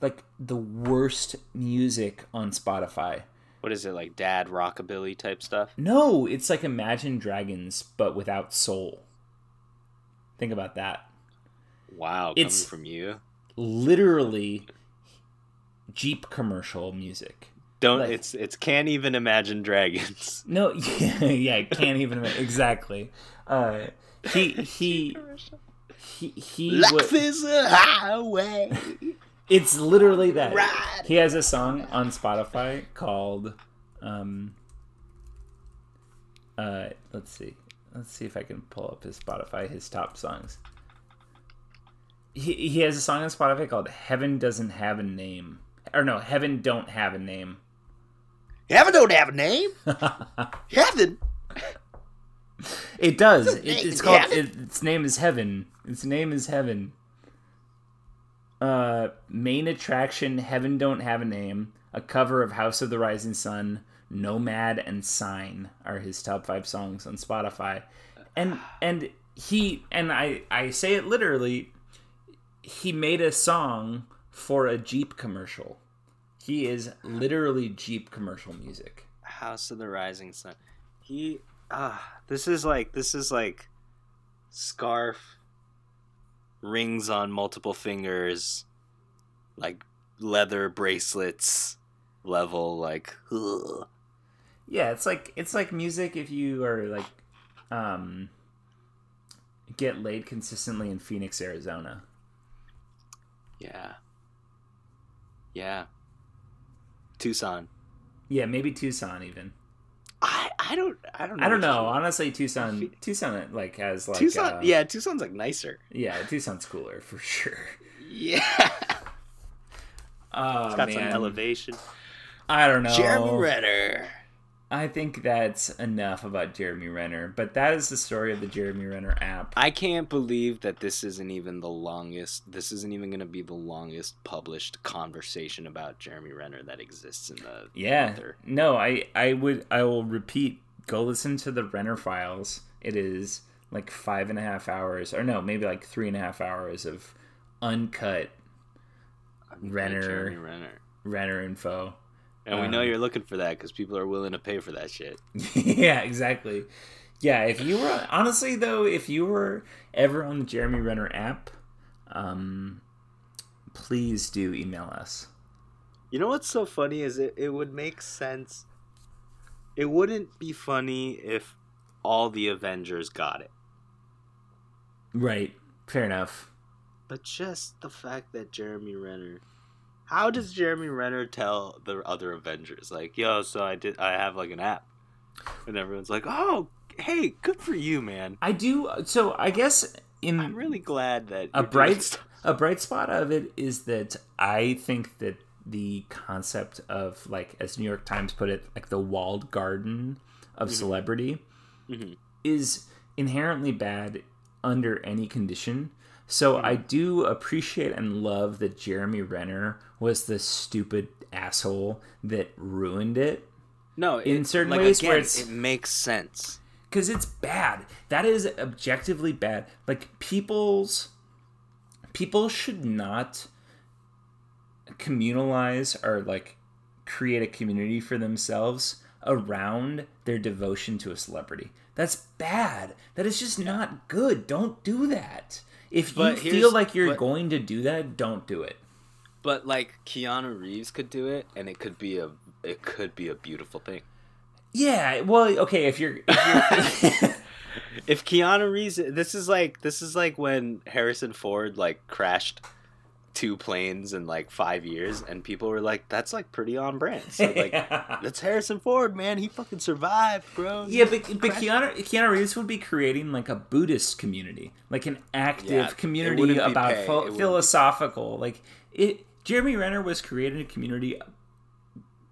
[SPEAKER 1] like the worst music on Spotify
[SPEAKER 2] What is it like dad rockabilly type stuff?
[SPEAKER 1] no, it's like Imagine Dragons, but without soul. Think about that.
[SPEAKER 2] Wow,
[SPEAKER 1] It's-
[SPEAKER 2] coming from you.
[SPEAKER 1] Literally, Jeep commercial music.
[SPEAKER 2] Don't
[SPEAKER 1] Like-
[SPEAKER 2] it's it's can't even imagine dragons.
[SPEAKER 1] No, yeah, yeah, can't even exactly. Uh, he he he he.
[SPEAKER 2] Life
[SPEAKER 1] would-
[SPEAKER 2] is a highway.
[SPEAKER 1] It's literally that.
[SPEAKER 2] Ride
[SPEAKER 1] He has a song on Spotify called um uh let's see. Let's see if I can pull up his Spotify, his top songs. He he has a song on Spotify called Heaven Doesn't Have a Name. Or no, Heaven Don't Have a Name.
[SPEAKER 2] Heaven don't have a name. Heaven.
[SPEAKER 1] It does. It, it's called. It, its name is Heaven. Its name is Heaven. Uh, main attraction: Heaven don't have a name. A cover of House of the Rising Sun, Nomad, and Sign are his top five songs on Spotify, and and he and I I say it literally. He made a song for a Jeep commercial. He is literally Jeep commercial music.
[SPEAKER 2] House of the Rising Sun. He ah, this is like this is like scarf rings on multiple fingers, like leather bracelets level like ugh.
[SPEAKER 1] Yeah, it's like it's like music if you are like um get laid consistently in Phoenix, Arizona.
[SPEAKER 2] yeah. Yeah. Tucson.
[SPEAKER 1] Yeah, maybe Tucson even.
[SPEAKER 2] I I don't I don't know.
[SPEAKER 1] I don't know.
[SPEAKER 2] one.
[SPEAKER 1] Honestly, Tucson Tucson like has like
[SPEAKER 2] Tucson
[SPEAKER 1] uh,
[SPEAKER 2] yeah, Tucson's like nicer.
[SPEAKER 1] Yeah, Tucson's cooler for sure.
[SPEAKER 2] Yeah.
[SPEAKER 1] Oh
[SPEAKER 2] It's got
[SPEAKER 1] man.
[SPEAKER 2] some elevation.
[SPEAKER 1] I don't know.
[SPEAKER 2] Jeremy Renner.
[SPEAKER 1] I think that's enough about Jeremy Renner, but that is the story of the Jeremy Renner app.
[SPEAKER 2] I can't believe that this isn't even the longest. This isn't even going to be the longest published conversation about Jeremy Renner that exists in the
[SPEAKER 1] Yeah.
[SPEAKER 2] ether.
[SPEAKER 1] No, I I would I will repeat. Go listen to the Renner files. It is like five and a half hours, or no, maybe like three and a half hours of uncut Renner
[SPEAKER 2] Renner.
[SPEAKER 1] Renner info.
[SPEAKER 2] And we know
[SPEAKER 1] Um,
[SPEAKER 2] you're looking for that because people are willing to pay for that shit.
[SPEAKER 1] yeah, exactly. Yeah, if you were honestly though, if you were ever on the Jeremy Renner app, um, please do email us.
[SPEAKER 2] You know what's so funny is it, it would make sense. It wouldn't be funny if all the Avengers got it.
[SPEAKER 1] Right. Fair enough.
[SPEAKER 2] But just the fact that Jeremy Renner. How does Jeremy Renner tell the other Avengers like, "Yo, so I did I have like an app." And everyone's like, "Oh, hey, good for you, man."
[SPEAKER 1] I do. So I guess in
[SPEAKER 2] I'm really glad that
[SPEAKER 1] a bright a bright spot of it is that I think that the concept of like as New York Times put it, like the walled garden of celebrity
[SPEAKER 2] Mhm.
[SPEAKER 1] is inherently bad under any condition. So hmm. I do appreciate and love that Jeremy Renner was the stupid asshole that ruined it
[SPEAKER 2] No,
[SPEAKER 1] in
[SPEAKER 2] it-
[SPEAKER 1] certain
[SPEAKER 2] like,
[SPEAKER 1] ways
[SPEAKER 2] again,
[SPEAKER 1] where
[SPEAKER 2] it makes sense.
[SPEAKER 1] because it's bad. That is objectively bad. Like people's people should not communalize or like create a community for themselves around their devotion to a celebrity. That's bad. That is just not good. Don't do that. If you feel like you're
[SPEAKER 2] but-
[SPEAKER 1] going to do that, don't do it.
[SPEAKER 2] But like Keanu Reeves could do it, and it could be a it could be a beautiful thing.
[SPEAKER 1] Yeah, well, okay, if you're, if you're
[SPEAKER 2] If Keanu Reeves, this is like this is like when Harrison Ford like crashed two planes in like five years, and people were like, "That's like pretty on brand." So like, that's Harrison Ford, man. He fucking survived, bro.
[SPEAKER 1] Yeah, but, but Keanu, Keanu Reeves would be creating like a Buddhist community, like an active
[SPEAKER 2] Yeah,
[SPEAKER 1] community about
[SPEAKER 2] pay,
[SPEAKER 1] pho-
[SPEAKER 2] it wouldn't be-
[SPEAKER 1] philosophical. Like it, Jeremy Renner was creating a community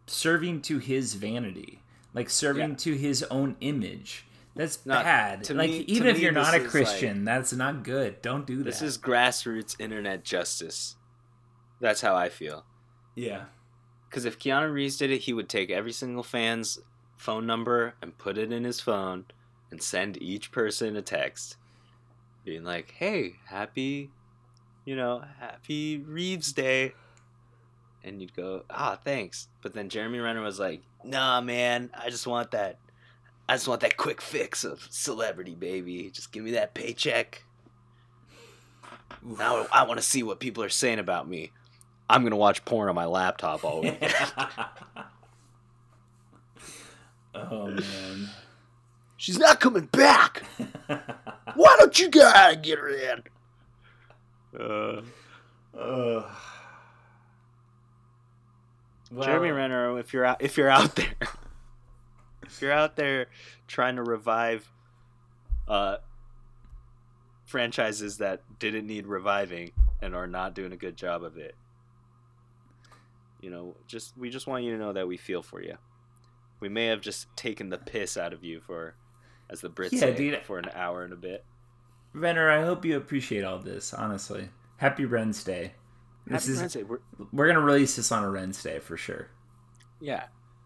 [SPEAKER 1] serving to his vanity, like serving
[SPEAKER 2] Yeah.
[SPEAKER 1] to his own image. That's
[SPEAKER 2] Not-
[SPEAKER 1] bad. like
[SPEAKER 2] me-
[SPEAKER 1] even if
[SPEAKER 2] me,
[SPEAKER 1] you're not a
[SPEAKER 2] is,
[SPEAKER 1] Christian, that's not good. Don't do that.
[SPEAKER 2] This is grassroots internet justice. That's how I feel.
[SPEAKER 1] yeah.
[SPEAKER 2] Because if Keanu Reeves did it, he would take every single fan's phone number and put it in his phone and send each person a text being like, hey, happy, you know, happy Reeves Day. And you'd go, ah, thanks. But then Jeremy Renner was like, nah, man, I just want that. I just want that quick fix of celebrity, baby. Just give me that paycheck. Now I want to see what people are saying about me. I'm gonna watch porn on my laptop all weekend.
[SPEAKER 1] oh man.
[SPEAKER 2] She's not coming back. Why don't you guys get her in? Uh,
[SPEAKER 1] Ugh. Well,
[SPEAKER 2] Jeremy Renner, if you're out, if you're out there, if you're out there trying to revive uh, franchises that didn't need reviving and are not doing a good job of it, you know, just we just want you to know that we feel for you. We may have just taken the piss out of you for, as the Brits
[SPEAKER 1] Yeah,
[SPEAKER 2] say,
[SPEAKER 1] dude.
[SPEAKER 2] for an hour and a bit.
[SPEAKER 1] Renner, I hope you appreciate all this. Honestly, Happy Ren's Day. This
[SPEAKER 2] Happy
[SPEAKER 1] is
[SPEAKER 2] Wednesday. We're,
[SPEAKER 1] we're gonna release this on a Ren's Day for sure.
[SPEAKER 2] yeah.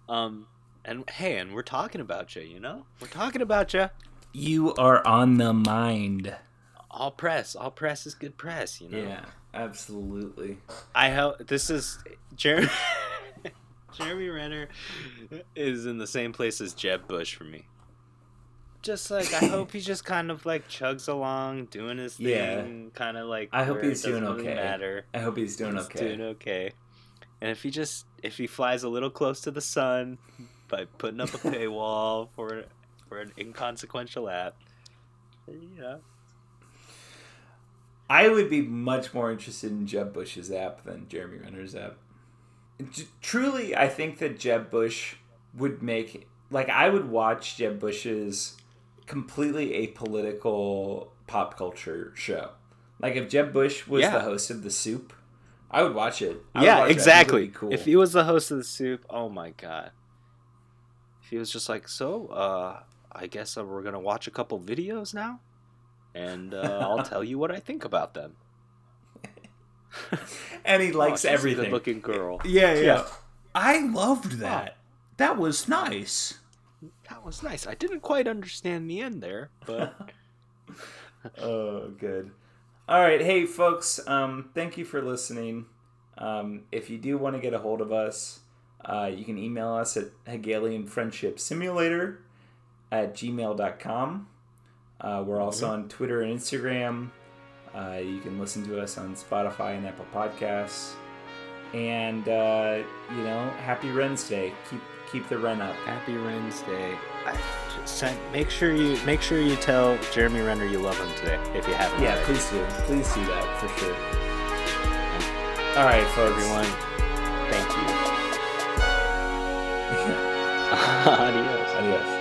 [SPEAKER 2] Um. And hey, and we're talking about you. You know, we're talking about you.
[SPEAKER 1] You are on the mind.
[SPEAKER 2] All press, all press is good press. You know.
[SPEAKER 1] Yeah, absolutely.
[SPEAKER 2] I hope this is Jeremy. Jeremy Renner is in the same place as Jeb Bush for me. Just like I hope he just kind of like chugs along, doing his thing,
[SPEAKER 1] Yeah.
[SPEAKER 2] kind of like.
[SPEAKER 1] I hope he's doing
[SPEAKER 2] really
[SPEAKER 1] okay.
[SPEAKER 2] Matter.
[SPEAKER 1] I hope he's doing
[SPEAKER 2] He's
[SPEAKER 1] okay.
[SPEAKER 2] Doing okay. And if he just if he flies a little close to the sun by putting up a paywall for for an inconsequential app, you know.
[SPEAKER 1] I would be much more interested in Jeb Bush's app than Jeremy Renner's app. J- truly, I think that Jeb Bush would make like I would watch Jeb Bush's completely apolitical pop culture show. Like if Jeb Bush was
[SPEAKER 2] Yeah.
[SPEAKER 1] the host of The Soup, I would watch it. I
[SPEAKER 2] yeah,
[SPEAKER 1] watch
[SPEAKER 2] exactly.
[SPEAKER 1] cool.
[SPEAKER 2] If he was the host of the soup, oh my god. If he was just like, so, uh, I guess uh, we're gonna watch a couple videos now, and uh, I'll tell you what I think about them.
[SPEAKER 1] and he likes
[SPEAKER 2] oh,
[SPEAKER 1] everything.
[SPEAKER 2] good-looking girl.
[SPEAKER 1] Yeah, yeah,
[SPEAKER 2] Yeah.
[SPEAKER 1] I loved that. That was nice.
[SPEAKER 2] That was nice. I didn't quite understand the end there, but
[SPEAKER 1] oh, good. All right, hey folks, um, thank you for listening. Um, if you do want to get a hold of us, uh, you can email us at Hegelian Friendship Simulator at gmail.com. Uh, we're also on Twitter and Instagram. Uh, you can listen to us on Spotify and Apple Podcasts. And uh, you know, happy Ren's Day. Keep keep the Ren up.
[SPEAKER 2] Happy. I just make sure you make sure you tell Jeremy Renner you love him today if you haven't.
[SPEAKER 1] Yeah,
[SPEAKER 2] already.
[SPEAKER 1] please do. Please do that for sure. All right, folks.
[SPEAKER 2] everyone. Thank you. Adios.
[SPEAKER 1] Adios.